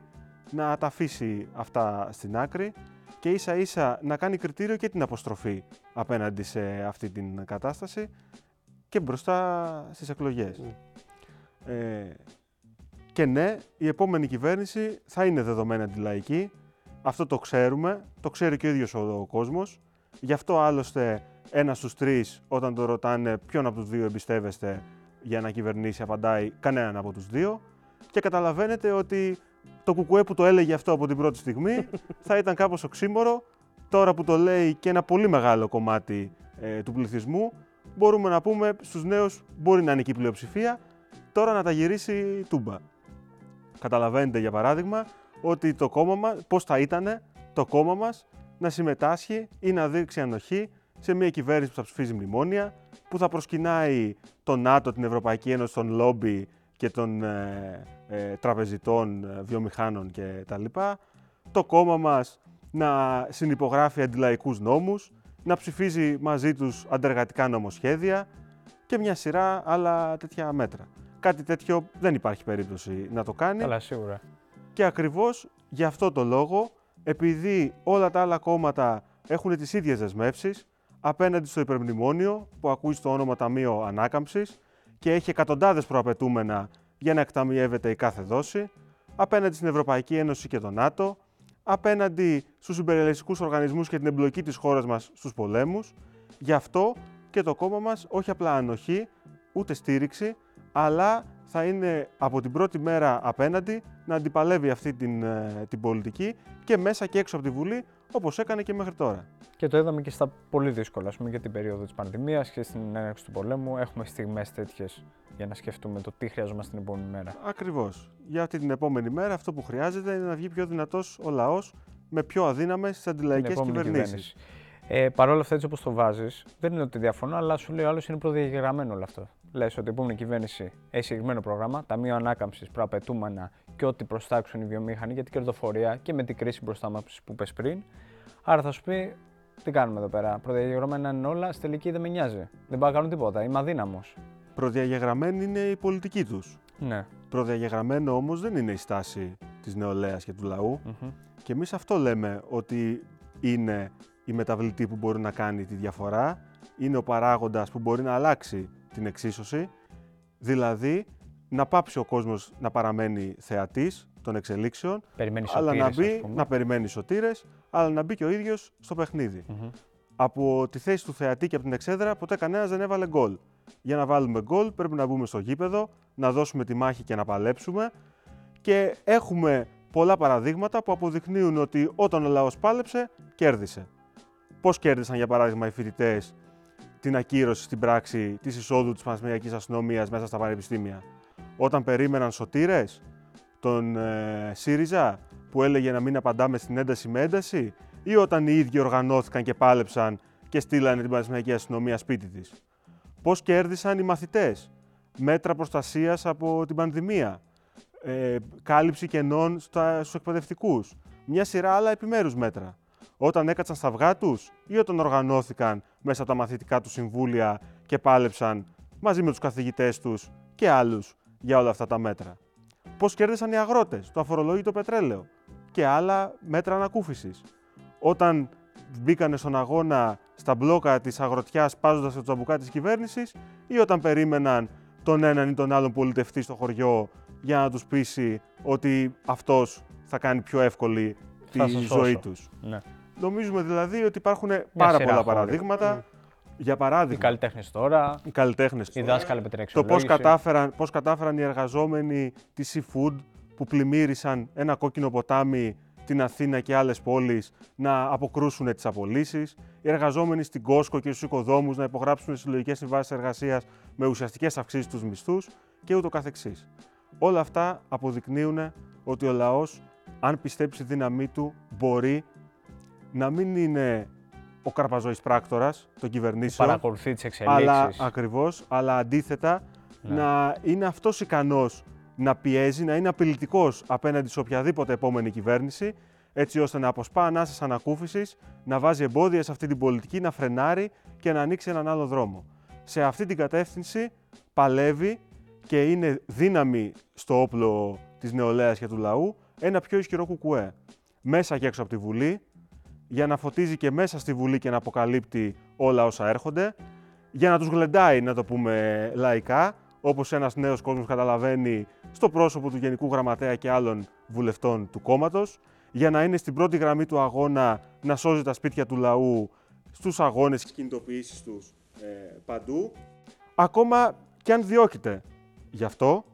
να τα αφήσει αυτά στην άκρη και ίσα ίσα να κάνει κριτήριο και την αποστροφή απέναντι σε αυτή την κατάσταση και μπροστά στις εκλογές. Ε, και ναι, η επόμενη κυβέρνηση θα είναι δεδομένα αντιλαϊκή. Αυτό το ξέρουμε, το ξέρει και ο ίδιος ο, κόσμος. Γι' αυτό άλλωστε ένα στους τρεις όταν το ρωτάνε ποιον από τους δύο εμπιστεύεστε για να κυβερνήσει απαντάει κανέναν από τους δύο. Και καταλαβαίνετε ότι το κουκουέ που το έλεγε αυτό από την πρώτη στιγμή <laughs> θα ήταν κάπως οξύμορο. Τώρα που το λέει και ένα πολύ μεγάλο κομμάτι ε, του πληθυσμού, μπορούμε να πούμε στους νέους μπορεί να είναι και η πλειοψηφία, τώρα να τα γυρίσει τούμπα. Καταλαβαίνετε για παράδειγμα ότι το κόμμα μας, πώς θα ήταν το κόμμα μας να συμμετάσχει ή να δείξει ανοχή σε μια κυβέρνηση που θα ψηφίζει μνημόνια, που θα προσκυνάει το ΝΑΤΟ, την Ευρωπαϊκή Ένωση, τον λόμπι και των ε, ε, τραπεζιτών, ε, βιομηχάνων κτλ. Το κόμμα μας να συνυπογράφει αντιλαϊκούς νόμους, να ψηφίζει μαζί τους αντεργατικά νομοσχέδια και μια σειρά άλλα τέτοια μέτρα. Κάτι τέτοιο δεν υπάρχει περίπτωση να το κάνει. Καλά, σίγουρα. Και ακριβώς γι' αυτό το λόγο, επειδή όλα τα άλλα κόμματα έχουν τις ίδιες δεσμεύσεις απέναντι στο υπερμνημόνιο που ακούει στο όνομα Ταμείο Ανάκαμψης και έχει εκατοντάδες προαπαιτούμενα για να εκταμιεύεται η κάθε δόση, απέναντι στην Ευρωπαϊκή Ένωση και το ΝΑΤΟ, απέναντι στους υπερελιστικούς οργανισμούς και την εμπλοκή της χώρας μας στους πολέμους. Γι' αυτό και το κόμμα μας όχι απλά ανοχή, ούτε στήριξη, αλλά θα είναι από την πρώτη μέρα απέναντι να αντιπαλεύει αυτή την, ε, την πολιτική και μέσα και έξω από τη Βουλή, όπως έκανε και μέχρι τώρα. Και το είδαμε και στα πολύ δύσκολα, ας πούμε, για την περίοδο της πανδημίας και στην έναρξη του πολέμου. Έχουμε στιγμές τέτοιες για να σκεφτούμε το τι χρειαζόμαστε την επόμενη μέρα. Ακριβώς. Για αυτή την επόμενη μέρα, αυτό που χρειάζεται είναι να βγει πιο δυνατός ο λαός με πιο αδύναμες στι αντιλαϊκές κυβερνήσεις. Ε, Παρ' όλα αυτά, έτσι όπως το βάζεις, δεν είναι ότι διαφωνώ, αλλά σου λέει ο άλλος είναι προδιαγεγραμμένο όλο αυτό. Λες ότι η επόμενη κυβέρνηση έχει συγκεκριμένο πρόγραμμα, ταμείο ανάκαμψης, προαπαιτούμενα και ό,τι προστάξουν οι βιομήχανοι για την κερδοφορία και με την κρίση μπροστά μας που είπε πριν. Άρα θα σου πει, τι κάνουμε εδώ πέρα. Προδιαγεγραμμένα είναι όλα, στη τελική δεν με νοιάζει. Δεν πάω να κάνουν τίποτα. Είμαι αδύναμος. Προδιαγεγραμμένη είναι η πολιτική τους. Ναι. Προδιαγεγραμμένο όμως δεν είναι η στάση της νεολαίας και του λαού. Και εμείς αυτό λέμε ότι είναι η μεταβλητή που μπορεί να κάνει τη διαφορά, είναι ο παράγοντας που μπορεί να αλλάξει την εξίσωση, δηλαδή να πάψει ο κόσμος να παραμένει θεατής των εξελίξεων, Περιμένει αλλά να, σωτήρες, μπει, ας πούμε. να περιμένει σωτήρες, αλλά να μπει και ο ίδιος στο παιχνίδι. Μμμ. Από τη θέση του θεατή και από την εξέδρα, ποτέ κανένας δεν έβαλε γκολ. Για να βάλουμε γκολ, πρέπει να μπούμε στο γήπεδο, να δώσουμε τη μάχη και να παλέψουμε. Και έχουμε πολλά παραδείγματα που αποδεικνύουν ότι όταν ο λαός πάλεψε, κέρδισε. Πώς κέρδισαν, για παράδειγμα, οι φοιτητές την ακύρωση στην πράξη της εισόδου της Πανεπιστημιακή Αστυνομίας μέσα στα πανεπιστήμια. Όταν περίμεναν σωτήρες, τον ε, ΣΥΡΙΖΑ που έλεγε να μην απαντάμε στην ένταση με ένταση, ή όταν οι ίδιοι οργανώθηκαν και πάλεψαν και στείλανε την Πανεπιστημιακή Αστυνομία σπίτι της. Πώς κέρδισαν οι μαθητές, μέτρα προστασίας από την πανδημία, ε, κάλυψη κενών στα, στους εκπαιδευτικούς, μια σειρά άλλα επιμέρους μέτρα. Όταν έκατσαν στα αυγά τους ή όταν οργανώθηκαν μέσα από τα μαθητικά του συμβούλια και πάλεψαν μαζί με τους καθηγητές τους και άλλους για όλα αυτά τα μέτρα. Πώς κέρδισαν οι αγρότες, το αφορολόγητο πετρέλαιο και άλλα μέτρα ανακούφισης. Όταν μπήκανε στον αγώνα στα μπλόκα της αγροτιάς πάζοντας το τσαμπουκά της κυβέρνησης ή όταν περίμεναν τον έναν ή τον άλλον πολιτευτή στο χωριό για να τους πείσει ότι αυτός θα κάνει πιο εύκολη τη Θα σας ζωή σώσω. τους. Ναι. Νομίζουμε δηλαδή ότι υπάρχουν πάρα σειρά πολλά χώροι. παραδείγματα. Για Οι παράδειγμα, καλλιτέχνες τώρα, οι καλλιτέχνες οι δάσκαλοι με την το αξιολόγηση. πώς κατάφεραν, πώς κατάφεραν οι εργαζόμενοι τη Seafood που πλημμύρισαν ένα κόκκινο ποτάμι την Αθήνα και άλλες πόλεις να αποκρούσουν τις απολύσεις, οι εργαζόμενοι στην Κόσκο και στους οικοδόμους να υπογράψουν συλλογικές συμβάσεις εργασίας με ουσιαστικές αυξήσεις στους μισθούς και ούτω καθεξής. Όλα αυτά αποδεικνύουν ότι ο λαός, αν πιστέψει τη δύναμή του, μπορεί να μην είναι ο καρπαζόης πράκτορας των κυβερνήσεων, παρακολουθεί τις εξελίξεις. αλλά ακριβώς, αλλά αντίθετα Ναι. να είναι αυτός ικανός να πιέζει, να είναι απειλητικός απέναντι σε οποιαδήποτε επόμενη κυβέρνηση, έτσι ώστε να αποσπά ανάσες ανακούφισης, να βάζει εμπόδια σε αυτή την πολιτική, να φρενάρει και να ανοίξει έναν άλλο δρόμο. Σε αυτή την κατεύθυνση παλεύει και είναι δύναμη στο όπλο της νεολαίας και του λαού ένα πιο ισχυρό κουκουέ. Μέσα και έξω από τη Βουλή, για να φωτίζει και μέσα στη Βουλή και να αποκαλύπτει όλα όσα έρχονται, για να τους γλεντάει, να το πούμε λαϊκά, όπως ένας νέος κόσμος καταλαβαίνει στο πρόσωπο του Γενικού Γραμματέα και άλλων βουλευτών του κόμματος, για να είναι στην πρώτη γραμμή του αγώνα να σώζει τα σπίτια του λαού στους αγώνες και κινητοποιήσεις τους ε, παντού, ακόμα και αν διώκεται γι' αυτό,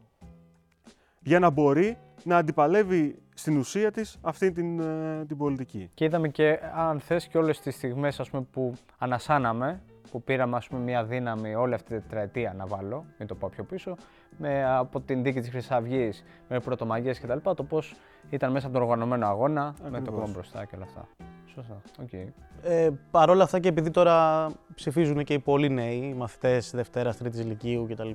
για να μπορεί να αντιπαλεύει στην ουσία της αυτή την, ε, την πολιτική. Και είδαμε και, αν θες, και όλες τις στιγμές ας πούμε, που ανασάναμε, που πήραμε ας πούμε, μια δύναμη όλη αυτή τη τετραετία να βάλω, μην το πάω πιο πίσω, με, από την δίκη της Χρυσαυγής, με πρωτομαγίες κτλ. Το πώς ήταν μέσα από τον οργανωμένο αγώνα, με το Ακριβώς. κόμμα μπροστά και όλα αυτά. Σωστά. Οκ. Ε, Παρ' όλα αυτά και επειδή τώρα ψηφίζουν και οι πολύ νέοι, μαθητές Δευτέρας, Τρίτης Λυκείου κτλ.,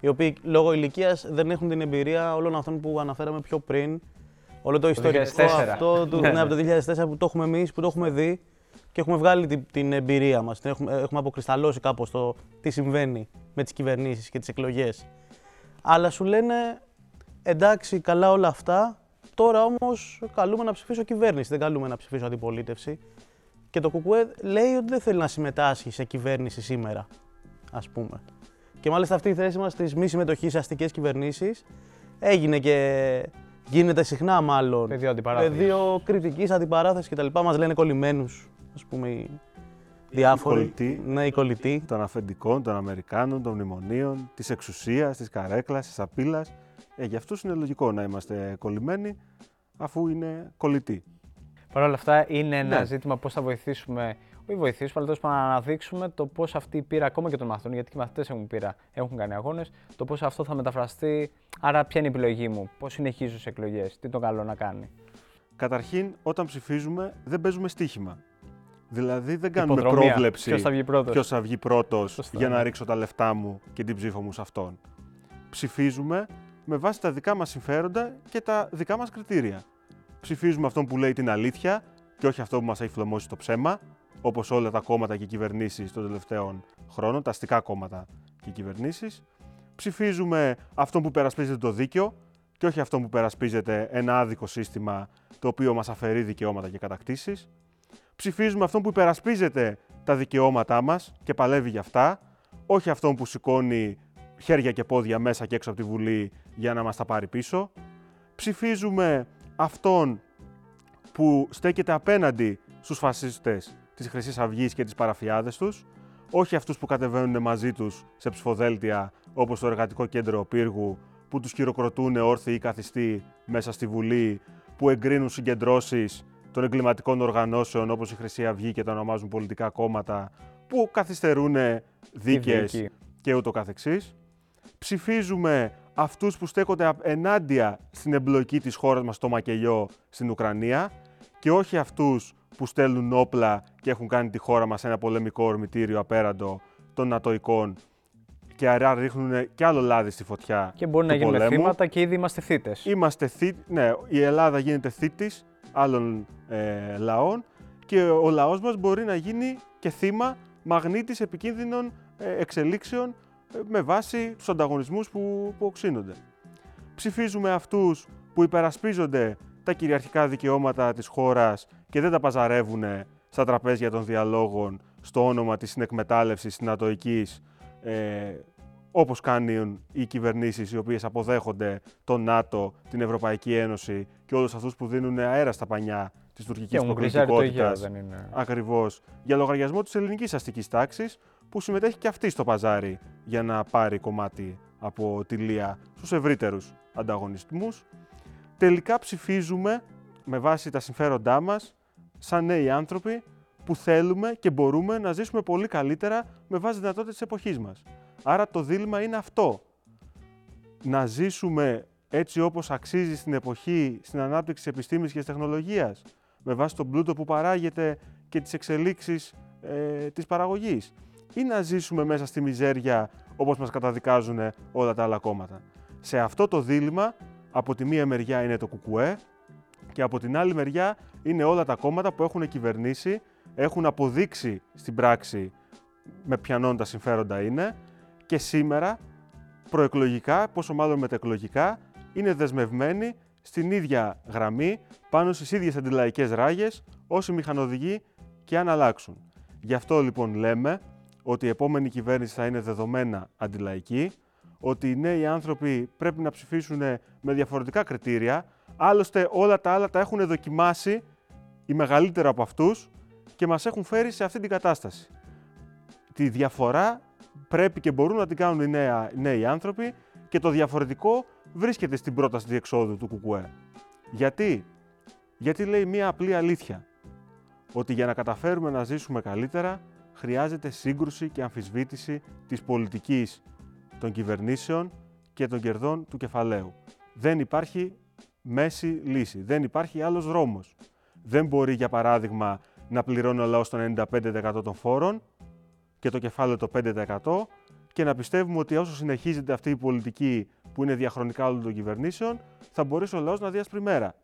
οι οποίοι λόγω ηλικίας δεν έχουν την εμπειρία όλων αυτών που αναφέραμε πιο πριν. Όλο το ιστορικό 2004. αυτό του, Ναι, ναι, από το 2004 που το έχουμε εμείς, που το έχουμε δει και έχουμε βγάλει την, την εμπειρία μας. Έχουμε, έχουμε αποκρυσταλλώσει κάπως το τι συμβαίνει με τις κυβερνήσεις και τις εκλογές. Αλλά σου λένε εντάξει, καλά όλα αυτά. Τώρα όμως καλούμε να ψηφίσω κυβέρνηση, δεν καλούμε να ψηφίσω αντιπολίτευση. Και το ΚΚΕ λέει ότι δεν θέλει να συμμετάσχει σε κυβέρνηση σήμερα, ας πούμε. Και μάλιστα αυτή η θέση μας τη μη συμμετοχή σε αστικές κυβερνήσεις έγινε και γίνεται συχνά μάλλον. Πεδίο αντιπαράθεσης. Πεδίο κριτικής, αντιπαράθεσης κτλ. Μας λένε κολλημένους, ας πούμε, οι διάφοροι. κολλητοί. Ναι, οι κολλητοί. των αφεντικών, των Αμερικάνων, των μνημονίων, της εξουσίας, της καρέκλας, της απειλή. Ε, για αυτούς είναι λογικό να είμαστε κολλημένοι, αφού είναι κολλητοί. Παρ' όλα αυτά, είναι ένα Ναι. ζήτημα πώς θα βοηθήσουμε, όχι βοηθήσουμε, αλλά τέλος πάντων να αναδείξουμε το πώς αυτή η πείρα ακόμα και των μαθητών, γιατί και οι μαθητές έχουν πείρα, έχουν κάνει αγώνες, το πώς αυτό θα μεταφραστεί. Άρα, ποια είναι η επιλογή μου, πώς συνεχίζω τι εκλογές, τι το καλό να κάνει. Καταρχήν, όταν ψηφίζουμε, δεν παίζουμε στοίχημα. Δηλαδή, δεν κάνουμε Υποδρομία. πρόβλεψη Ποιος θα βγει πρώτος. ποιος θα βγει πρώτος Σωστά, για ναι. να ρίξω τα λεφτά μου και την ψήφο μου σε αυτόν. Ψηφίζουμε με βάση τα δικά μας συμφέροντα και τα δικά μας κριτήρια. Ψηφίζουμε αυτόν που λέει την αλήθεια και όχι αυτό που μας έχει φλωμώσει το ψέμα, όπως όλα τα κόμματα και οι κυβερνήσεις των τελευταίων χρόνων, τα αστικά κόμματα και οι κυβερνήσεις. Ψηφίζουμε αυτόν που περασπίζεται το δίκαιο και όχι αυτόν που περασπίζεται ένα άδικο σύστημα το οποίο μας αφαιρεί δικαιώματα και κατακτήσεις. Ψηφίζουμε αυτόν που υπερασπίζεται τα δικαιώματά μας και παλεύει για αυτά, όχι αυτόν που σηκώνει χέρια και πόδια μέσα και έξω από τη Βουλή για να μας τα πάρει πίσω. Ψηφίζουμε αυτόν που στέκεται απέναντι στους φασίστες της χρυσής Αυγής και τις παραφιάδες τους, όχι αυτούς που κατεβαίνουν μαζί τους σε ψηφοδέλτια όπως το Εργατικό Κέντρο Πύργου, που τους χειροκροτούν όρθιοι ή καθιστοί μέσα στη Βουλή, που εγκρίνουν συγκεντρώσεις των εγκληματικών οργανώσεων όπως η Χρυσή Αυγή και τα ονομάζουν πολιτικά κόμματα, που καθυστερούν δίκες και ούτω καθεξής. Ψηφίζουμε αυτούς που στέκονται ενάντια στην εμπλοκή της χώρας μας στο Μακελιό στην Ουκρανία και όχι αυτούς που στέλνουν όπλα και έχουν κάνει τη χώρα μας ένα πολεμικό ορμητήριο απέραντο των νατοικών και άρα ρίχνουν και άλλο λάδι στη φωτιά. Και μπορεί να γίνουμε θύματα και ήδη είμαστε θύτες. Είμαστε θύ... Ναι, η Ελλάδα γίνεται θήτη άλλων ε, λαών και ο λαός μας μπορεί να γίνει και θύμα μαγνήτης επικίνδυνων ε, εξελίξεων ε, με βάση τους ανταγωνισμούς που, που οξύνονται. Ψηφίζουμε αυτούς που υπερασπίζονται τα κυριαρχικά δικαιώματα της χώρας και δεν τα παζαρεύουν στα τραπέζια των διαλόγων στο όνομα της συνεκμετάλλευσης της νατοικής ε, όπως κάνουν οι κυβερνήσεις οι οποίες αποδέχονται το ΝΑΤΟ, την Ευρωπαϊκή Ένωση και όλους αυτούς που δίνουν αέρα στα πανιά της τουρκικής προκλητικότητας. Είναι... Ακριβώς. Για λογαριασμό της ελληνικής αστικής τάξης που συμμετέχει και αυτή στο παζάρι για να πάρει κομμάτι από τη Λία στους ευρύτερους ανταγωνισμούς. Τελικά ψηφίζουμε με βάση τα συμφέροντά μας σαν νέοι άνθρωποι που θέλουμε και μπορούμε να ζήσουμε πολύ καλύτερα με βάση δυνατότητες της εποχής μας. Άρα το δίλημα είναι αυτό. Να ζήσουμε έτσι όπως αξίζει στην εποχή, στην ανάπτυξη της επιστήμης και της τεχνολογίας, με βάση τον πλούτο που παράγεται και τις εξελίξεις ε, της παραγωγής. Ή να ζήσουμε μέσα στη μιζέρια όπως μας καταδικάζουν όλα τα άλλα κόμματα. Σε αυτό το δίλημα, από τη μία μεριά είναι το κουκουέ και από την άλλη μεριά είναι όλα τα κόμματα που έχουν κυβερνήσει, έχουν αποδείξει στην πράξη με ποιανών τα συμφέροντα είναι και σήμερα προεκλογικά, πόσο μάλλον μετεκλογικά, είναι δεσμευμένοι στην ίδια γραμμή, πάνω στις ίδιες αντιλαϊκές ράγες, όσοι μηχανοδηγοί και αν αλλάξουν. Γι' αυτό λοιπόν λέμε ότι η επόμενη κυβέρνηση θα είναι δεδομένα αντιλαϊκή, ότι οι νέοι άνθρωποι πρέπει να ψηφίσουν με διαφορετικά κριτήρια, άλλωστε όλα τα άλλα τα έχουν δοκιμάσει οι μεγαλύτεροι από αυτούς και μας έχουν φέρει σε αυτή την κατάσταση. Τη διαφορά πρέπει και μπορούν να την κάνουν οι νέοι, άνθρωποι και το διαφορετικό βρίσκεται στην πρόταση διεξόδου του ΚΚΕ. Γιατί; Γιατί λέει μία απλή αλήθεια. Ότι για να καταφέρουμε να ζήσουμε καλύτερα χρειάζεται σύγκρουση και αμφισβήτηση της πολιτικής των κυβερνήσεων και των κερδών του κεφαλαίου. Δεν υπάρχει μέση λύση. Δεν υπάρχει άλλος δρόμος. Δεν μπορεί, για παράδειγμα, να πληρώνει ο λαός το 95% των φόρων και το κεφάλαιο το 5% και να πιστεύουμε ότι όσο συνεχίζεται αυτή η πολιτική που είναι διαχρονικά όλων των κυβερνήσεων, θα μπορέσει ο λαός να δει άσπρη μέρα.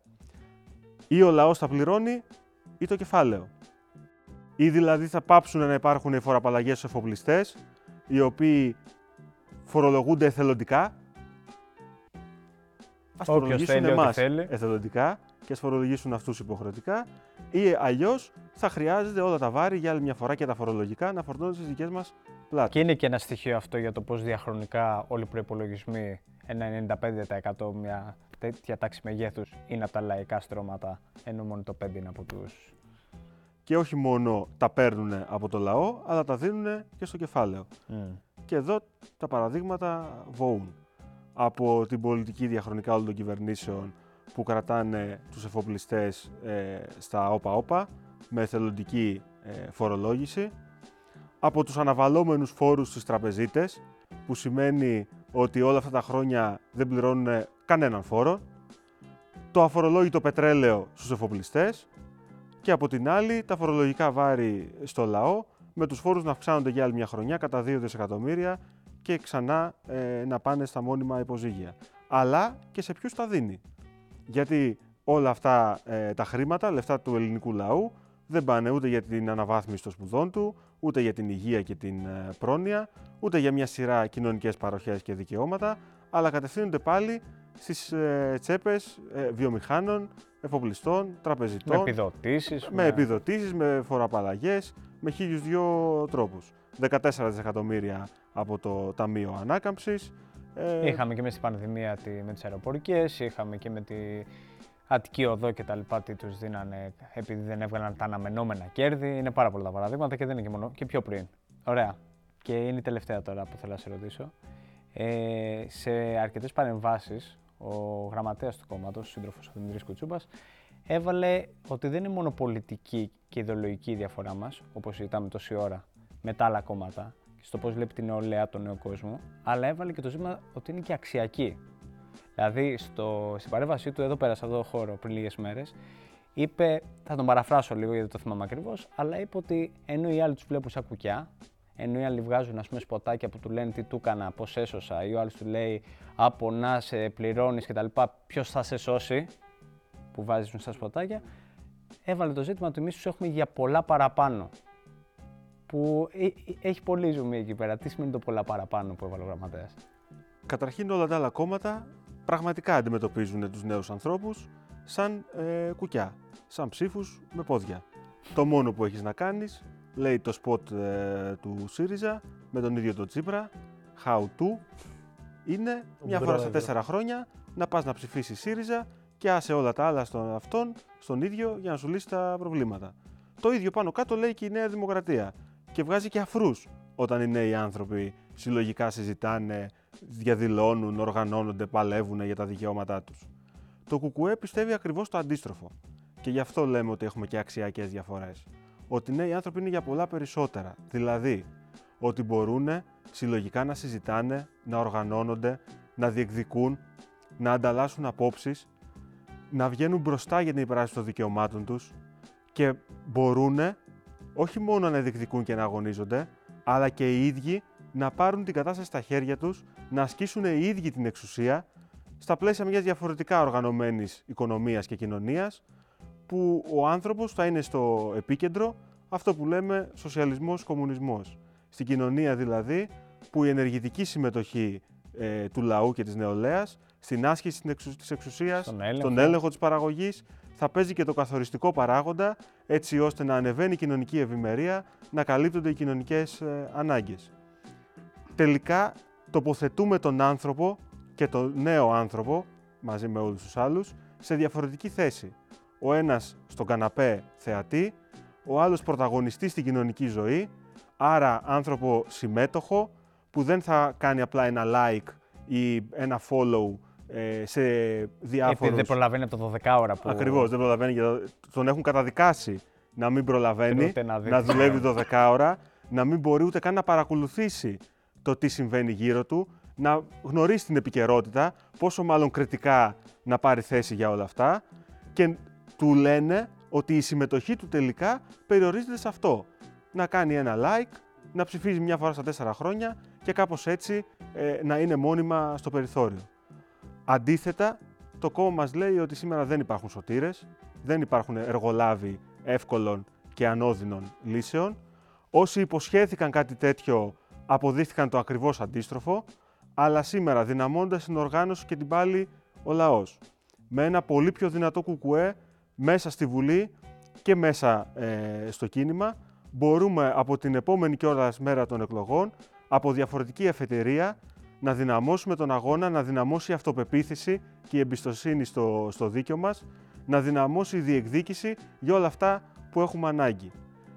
Ή ο λαός θα πληρώνει ή το κεφάλαιο. Ή δηλαδή θα πάψουν να υπάρχουν οι φοραπαλλαγές στους εφοπλιστές, οι οποίοι φορολογούνται εθελοντικά. Ας φορολογήσουν εμάς εθελοντικά και ας φορολογήσουν αυτούς υποχρεωτικά ή αλλιώς θα χρειάζεται όλα τα βάρη για άλλη μια φορά και τα φορολογικά να φορτώνουν στις δικές μας πλάτες. Και είναι και ένα στοιχείο αυτό για το πώς διαχρονικά όλοι οι προπολογισμοί, ένα 95% μια τέτοια τάξη μεγέθους είναι από τα λαϊκά στρώματα, ενώ μόνο το 5% είναι από τους και όχι μόνο τα παίρνουν από το λαό, αλλά τα δίνουν και στο κεφάλαιο. Και εδώ τα παραδείγματα βοούν. Από την πολιτική διαχρονικά όλων των κυβερνήσεων που κρατάνε τους εφοπλιστές ε, στα όπα-όπα με εθελοντική ε, φορολόγηση, από τους αναβαλώμενους φόρους στις τραπεζίτες, που σημαίνει ότι όλα αυτά τα χρόνια δεν πληρώνουν κανέναν φόρο, το αφορολόγητο πετρέλαιο στους εφοπλιστές. Και από την άλλη τα φορολογικά βάρη στο λαό, με τους φόρους να αυξάνονται για άλλη μια χρονιά κατά 2 δισεκατομμύρια και ξανά ε, να πάνε στα μόνιμα υποζύγια. Αλλά και σε ποιους τα δίνει γιατί όλα αυτά ε, τα χρήματα, λεφτά του ελληνικού λαού, δεν πάνε ούτε για την αναβάθμιση των σπουδών του, ούτε για την υγεία και την ε, πρόνοια, ούτε για μια σειρά κοινωνικές παροχές και δικαιώματα, αλλά κατευθύνονται πάλι στις ε, τσέπες ε, βιομηχάνων, εφοπλιστών, τραπεζιτών. Με επιδοτήσεις. Με, με επιδοτήσεις, με φοραπαλλαγές, με χίλιους δυο τρόπους. 14 δισεκατομμύρια από το Ταμείο Ανάκαμψης, Ε... Είχαμε και με στην πανδημία με τις αεροπορικές, είχαμε και με τη Αττική Οδό και τα λοιπά τι τους δίνανε επειδή δεν έβγαλαν τα αναμενόμενα κέρδη. Είναι πάρα πολλά τα παραδείγματα και δεν είναι και μόνο και πιο πριν. Ωραία. Και είναι η τελευταία τώρα που θέλω να σε ρωτήσω. Ε, σε αρκετές παρεμβάσεις, ο γραμματέας του κόμματος, ο σύντροφος ο Δημητρής Κουτσούπας, έβαλε ότι δεν είναι μόνο πολιτική και ιδεολογική η διαφορά μας, όπως συζητάμε τόση ώρα με τα άλλα κόμματα, στο πώς βλέπει την νεολαία, τον νέο κόσμο, αλλά έβαλε και το ζήτημα ότι είναι και αξιακή. Δηλαδή, στο, στην παρέμβασή του, εδώ πέρα, σε αυτό το χώρο, πριν λίγες μέρες, είπε, θα τον παραφράσω λίγο γιατί το θυμάμαι ακριβώς, αλλά είπε ότι ενώ οι άλλοι τους βλέπουν σαν κουκιά, ενώ οι άλλοι βγάζουν ας πούμε, σποτάκια που του λένε τι του έκανα, πώς έσωσα, ή ο άλλος του λέει Από να σε πληρώνεις κτλ. Ποιος θα σε σώσει, που βάζουν στα σποτάκια, έβαλε το ζήτημα ότι εμεί του έχουμε για πολλά παραπάνω που ε, ε, έχει πολύ ζουμί εκεί πέρα. Τι σημαίνει το πολλά παραπάνω που έβαλε ο γραμματέας; Καταρχήν όλα τα άλλα κόμματα πραγματικά αντιμετωπίζουν τους νέους ανθρώπους σαν ε, κουκιά, σαν ψήφους με πόδια. Το μόνο που έχεις να κάνεις, λέει το σποτ ε, του ΣΥΡΙΖΑ με τον ίδιο τον Τσίπρα, how to, είναι μια φορά στα τέσσερα χρόνια να πας να ψηφίσεις ΣΥΡΙΖΑ και άσε όλα τα άλλα στον αυτόν, στον ίδιο, για να σου λύσει τα προβλήματα. Το ίδιο πάνω κάτω λέει και η Νέα Δημοκρατία και βγάζει και αφρούς όταν οι νέοι άνθρωποι συλλογικά συζητάνε, διαδηλώνουν, οργανώνονται, παλεύουν για τα δικαιώματά τους. Το ΚΚΕ πιστεύει ακριβώς το αντίστροφο. Και γι' αυτό λέμε ότι έχουμε και αξιακές διαφορές. Ότι οι νέοι άνθρωποι είναι για πολλά περισσότερα. Δηλαδή, ότι μπορούν συλλογικά να συζητάνε, να οργανώνονται, να διεκδικούν, να ανταλλάσσουν απόψεις, να βγαίνουν μπροστά για την υπεράσπιση των δικαιωμάτων τους και μπορούν όχι μόνο να διεκδικούν και να αγωνίζονται, αλλά και οι ίδιοι να πάρουν την κατάσταση στα χέρια τους, να ασκήσουν οι ίδιοι την εξουσία στα πλαίσια μιας διαφορετικά οργανωμένης οικονομίας και κοινωνίας, που ο άνθρωπος θα είναι στο επίκεντρο αυτό που λέμε σοσιαλισμός, κομμουνισμός. Στην κοινωνία δηλαδή που η ενεργητική συμμετοχή ε, του λαού και της νεολαίας στην άσκηση της εξουσίας, στον έλεγχο, στον έλεγχο της παραγωγής, θα παίζει και το καθοριστικό παράγοντα έτσι ώστε να ανεβαίνει η κοινωνική ευημερία, να καλύπτονται οι κοινωνικές ε, ανάγκες. Τελικά τοποθετούμε τον άνθρωπο και τον νέο άνθρωπο, μαζί με όλους τους άλλους, σε διαφορετική θέση. Ο ένας στον καναπέ θεατή, ο άλλος πρωταγωνιστής στην κοινωνική ζωή, άρα άνθρωπο συμμέτοχο, που δεν θα κάνει απλά ένα like ή ένα follow ε, σε διάφορους... Επειδή δεν προλαβαίνει από το 12 ώρα που... Ακριβώς, δεν προλαβαίνει. Τον έχουν καταδικάσει να μην προλαβαίνει, να, να δουλεύει 12 ώρα, να μην μπορεί ούτε καν να παρακολουθήσει το τι συμβαίνει γύρω του, να γνωρίσει την επικαιρότητα, πόσο μάλλον κριτικά να πάρει θέση για όλα αυτά και του λένε ότι η συμμετοχή του τελικά περιορίζεται σε αυτό. Να κάνει ένα like, να ψηφίζει μια φορά στα τέσσερα χρόνια και κάπως έτσι ε, να είναι μόνιμα στο περιθώριο. Αντίθετα, το κόμμα μας λέει ότι σήμερα δεν υπάρχουν σωτήρες, δεν υπάρχουν εργολάβοι εύκολων και ανώδυνων λύσεων. Όσοι υποσχέθηκαν κάτι τέτοιο αποδείχθηκαν το ακριβώς αντίστροφο, αλλά σήμερα δυναμώντας την οργάνωση και την πάλι ο λαός. Με ένα πολύ πιο δυνατό κουκουέ μέσα στη Βουλή και μέσα ε, στο κίνημα, μπορούμε από την επόμενη κιόλας μέρα των εκλογών, από διαφορετική εφετερία, να δυναμώσουμε τον αγώνα, να δυναμώσει η αυτοπεποίθηση και η εμπιστοσύνη στο, στο δίκαιο μας, να δυναμώσει η διεκδίκηση για όλα αυτά που έχουμε ανάγκη.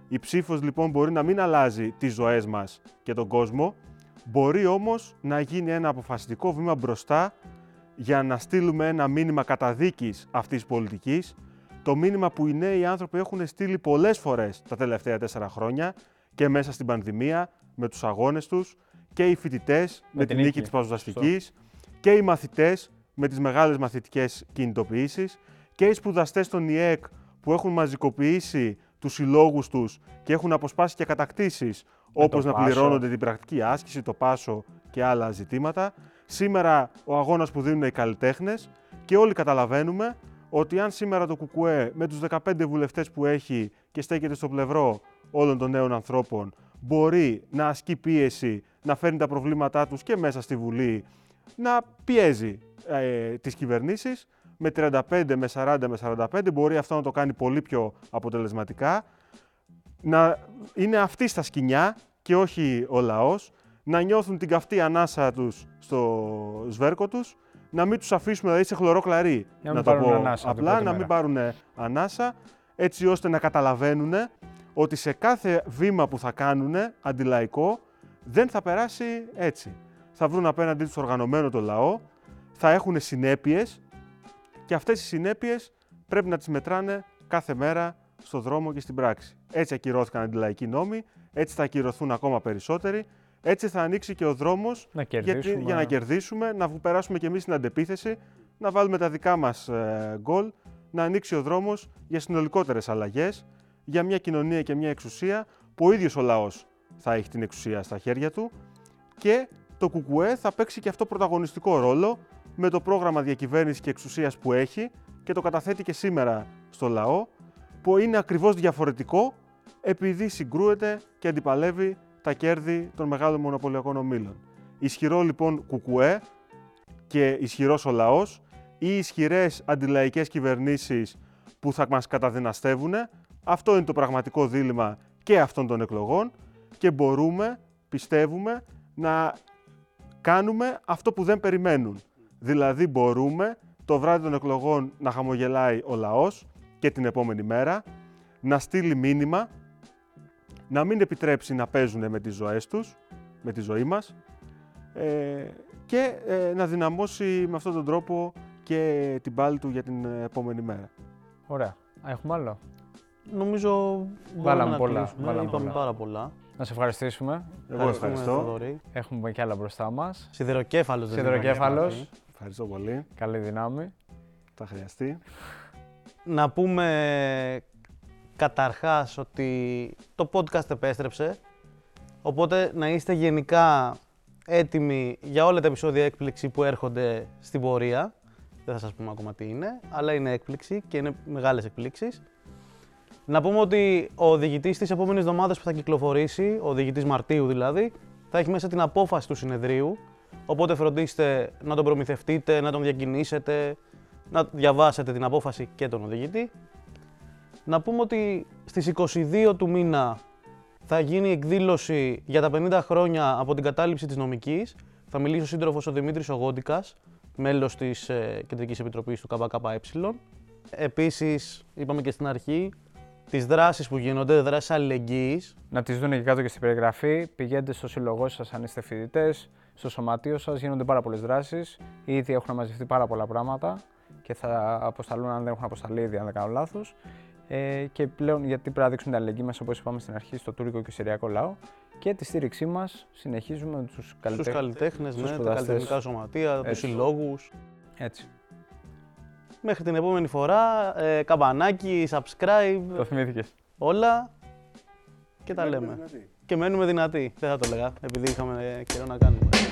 Η ψήφος λοιπόν μπορεί να μην αλλάζει τις ζωές μας και τον κόσμο, μπορεί όμως να γίνει ένα αποφασιστικό βήμα μπροστά για να στείλουμε ένα μήνυμα καταδίκης αυτής της πολιτικής, το μήνυμα που οι νέοι άνθρωποι έχουν στείλει πολλές φορές τα τελευταία τέσσερα χρόνια και μέσα στην πανδημία, με τους αγώνες τους, και οι φοιτητές με, με την νίκη της παζοδαστική και οι μαθητές με τις μεγάλες μαθητικές κινητοποιήσεις και οι σπουδαστές των ΙΕΚ που έχουν μαζικοποιήσει τους συλλόγους τους και έχουν αποσπάσει και κατακτήσεις όπως να πληρώνονται την πρακτική άσκηση, το πάσο και άλλα ζητήματα. Σήμερα ο αγώνας που δίνουν οι καλλιτέχνες και όλοι καταλαβαίνουμε ότι αν σήμερα το ΚΚΕ με τους 15 βουλευτές που έχει και στέκεται στο πλευρό όλων των νέων ανθρώπων μπορεί να ασκεί πίεση να φέρνει τα προβλήματά τους και μέσα στη Βουλή, να πιέζει ε, τις κυβερνήσεις. Με 35, με 40, με 45 μπορεί αυτό να το κάνει πολύ πιο αποτελεσματικά. Να είναι αυτή στα σκηνιά και όχι ο λαός. να νιώθουν την καυτή ανάσα τους στο σβέρκο τους, να μην τους αφήσουμε δηλαδή σε χλωρό κλαρί, να, να το πω ανάσα, απλά, να μην πάρουν ανάσα, έτσι ώστε να καταλαβαίνουν ότι σε κάθε βήμα που θα κάνουν αντιλαϊκό δεν θα περάσει έτσι. Θα βρουν απέναντί τους οργανωμένο το λαό, θα έχουν συνέπειες και αυτές οι συνέπειες πρέπει να τις μετράνε κάθε μέρα στο δρόμο και στην πράξη. Έτσι ακυρώθηκαν αντιλαϊκοί νόμοι, έτσι θα ακυρωθούν ακόμα περισσότεροι, έτσι θα ανοίξει και ο δρόμος για, για, να κερδίσουμε, να περάσουμε και εμείς στην αντεπίθεση, να βάλουμε τα δικά μας ε, γκολ, να ανοίξει ο δρόμος για συνολικότερες αλλαγές, για μια κοινωνία και μια εξουσία που ο ίδιος ο λαός θα έχει την εξουσία στα χέρια του και το ΚΚΕ θα παίξει και αυτό πρωταγωνιστικό ρόλο με το πρόγραμμα διακυβέρνησης και εξουσίας που έχει και το καταθέτει και σήμερα στο λαό, που είναι ακριβώς διαφορετικό επειδή συγκρούεται και αντιπαλεύει τα κέρδη των μεγάλων μονοπωλιακών ομίλων. Ισχυρό λοιπόν κουκουέ και ισχυρός ο λαός ή ισχυρές αντιλαϊκές κυβερνήσεις που θα μας καταδυναστεύουν, αυτό είναι το πραγματικό δίλημα και αυτών των εκλογών και μπορούμε, πιστεύουμε, να κάνουμε αυτό που δεν περιμένουν. Δηλαδή μπορούμε το βράδυ των εκλογών να χαμογελάει ο λαός και την επόμενη μέρα, να στείλει μήνυμα, να μην επιτρέψει να παίζουν με τις ζωές τους, με τη ζωή μας ε, και ε, να δυναμώσει με αυτόν τον τρόπο και την πάλη του για την επόμενη μέρα. Ωραία. Έχουμε άλλο; Νομίζω βάλαμε να πολλά. Βάλαμε Είπαμε πάρα πολλά. Να σε ευχαριστήσουμε. Εγώ ευχαριστώ. Έχουμε και άλλα μπροστά μας. Σιδεροκέφαλο. Σιδεροκέφαλο. Ευχαριστώ πολύ. Καλή δύναμη. Θα χρειαστεί. Να πούμε καταρχάς ότι το podcast επέστρεψε, οπότε να είστε γενικά έτοιμοι για όλα τα επεισόδια έκπληξη που έρχονται στην πορεία. Δεν θα σας πούμε ακόμα τι είναι, αλλά είναι έκπληξη και είναι μεγάλες εκπλήξεις. Να πούμε ότι ο διοικητής της επόμενης εβδομάδας που θα κυκλοφορήσει, ο διοικητής Μαρτίου δηλαδή, θα έχει μέσα την απόφαση του συνεδρίου. Οπότε φροντίστε να τον προμηθευτείτε, να τον διακινήσετε, να διαβάσετε την απόφαση και τον οδηγητή. Να πούμε ότι στις 22 του μήνα θα γίνει εκδήλωση για τα 50 χρόνια από την κατάληψη της νομικής. Θα μιλήσει ο σύντροφος ο Δημήτρης Ογόντικας, μέλος της ε, Κεντρικής Επιτροπής του ΚΚΕ. Επίσης, είπαμε και στην αρχή, τις δράσεις που γίνονται, δράσεις αλληλεγγύης. Να τις δουν και κάτω και στην περιγραφή. Πηγαίνετε στο σύλλογό σας αν είστε φοιτητές, στο σωματείο σας, γίνονται πάρα πολλές δράσεις. Ήδη έχουν μαζευτεί πάρα πολλά πράγματα και θα αποσταλούν αν δεν έχουν αποσταλεί ήδη, αν δεν κάνω λάθος. Ε, και πλέον γιατί πρέπει να δείξουν την αλληλεγγύη μας, όπως είπαμε στην αρχή, στο τουρκικό και συριακό λαό. Και τη στήριξή μας συνεχίζουμε με του καλλιτέχνες. Στου καλλιτέχνε, ναι, τα καλλιτεχνικά σωματεία, τους συλλόγους. Έτσι. Μέχρι την επόμενη φορά, ε, καμπανάκι, subscribe. Το θυμήθηκες. Όλα και τα λέμε. Και μένουμε δυνατοί. Δεν θα το λέγα, επειδή είχαμε καιρό να κάνουμε.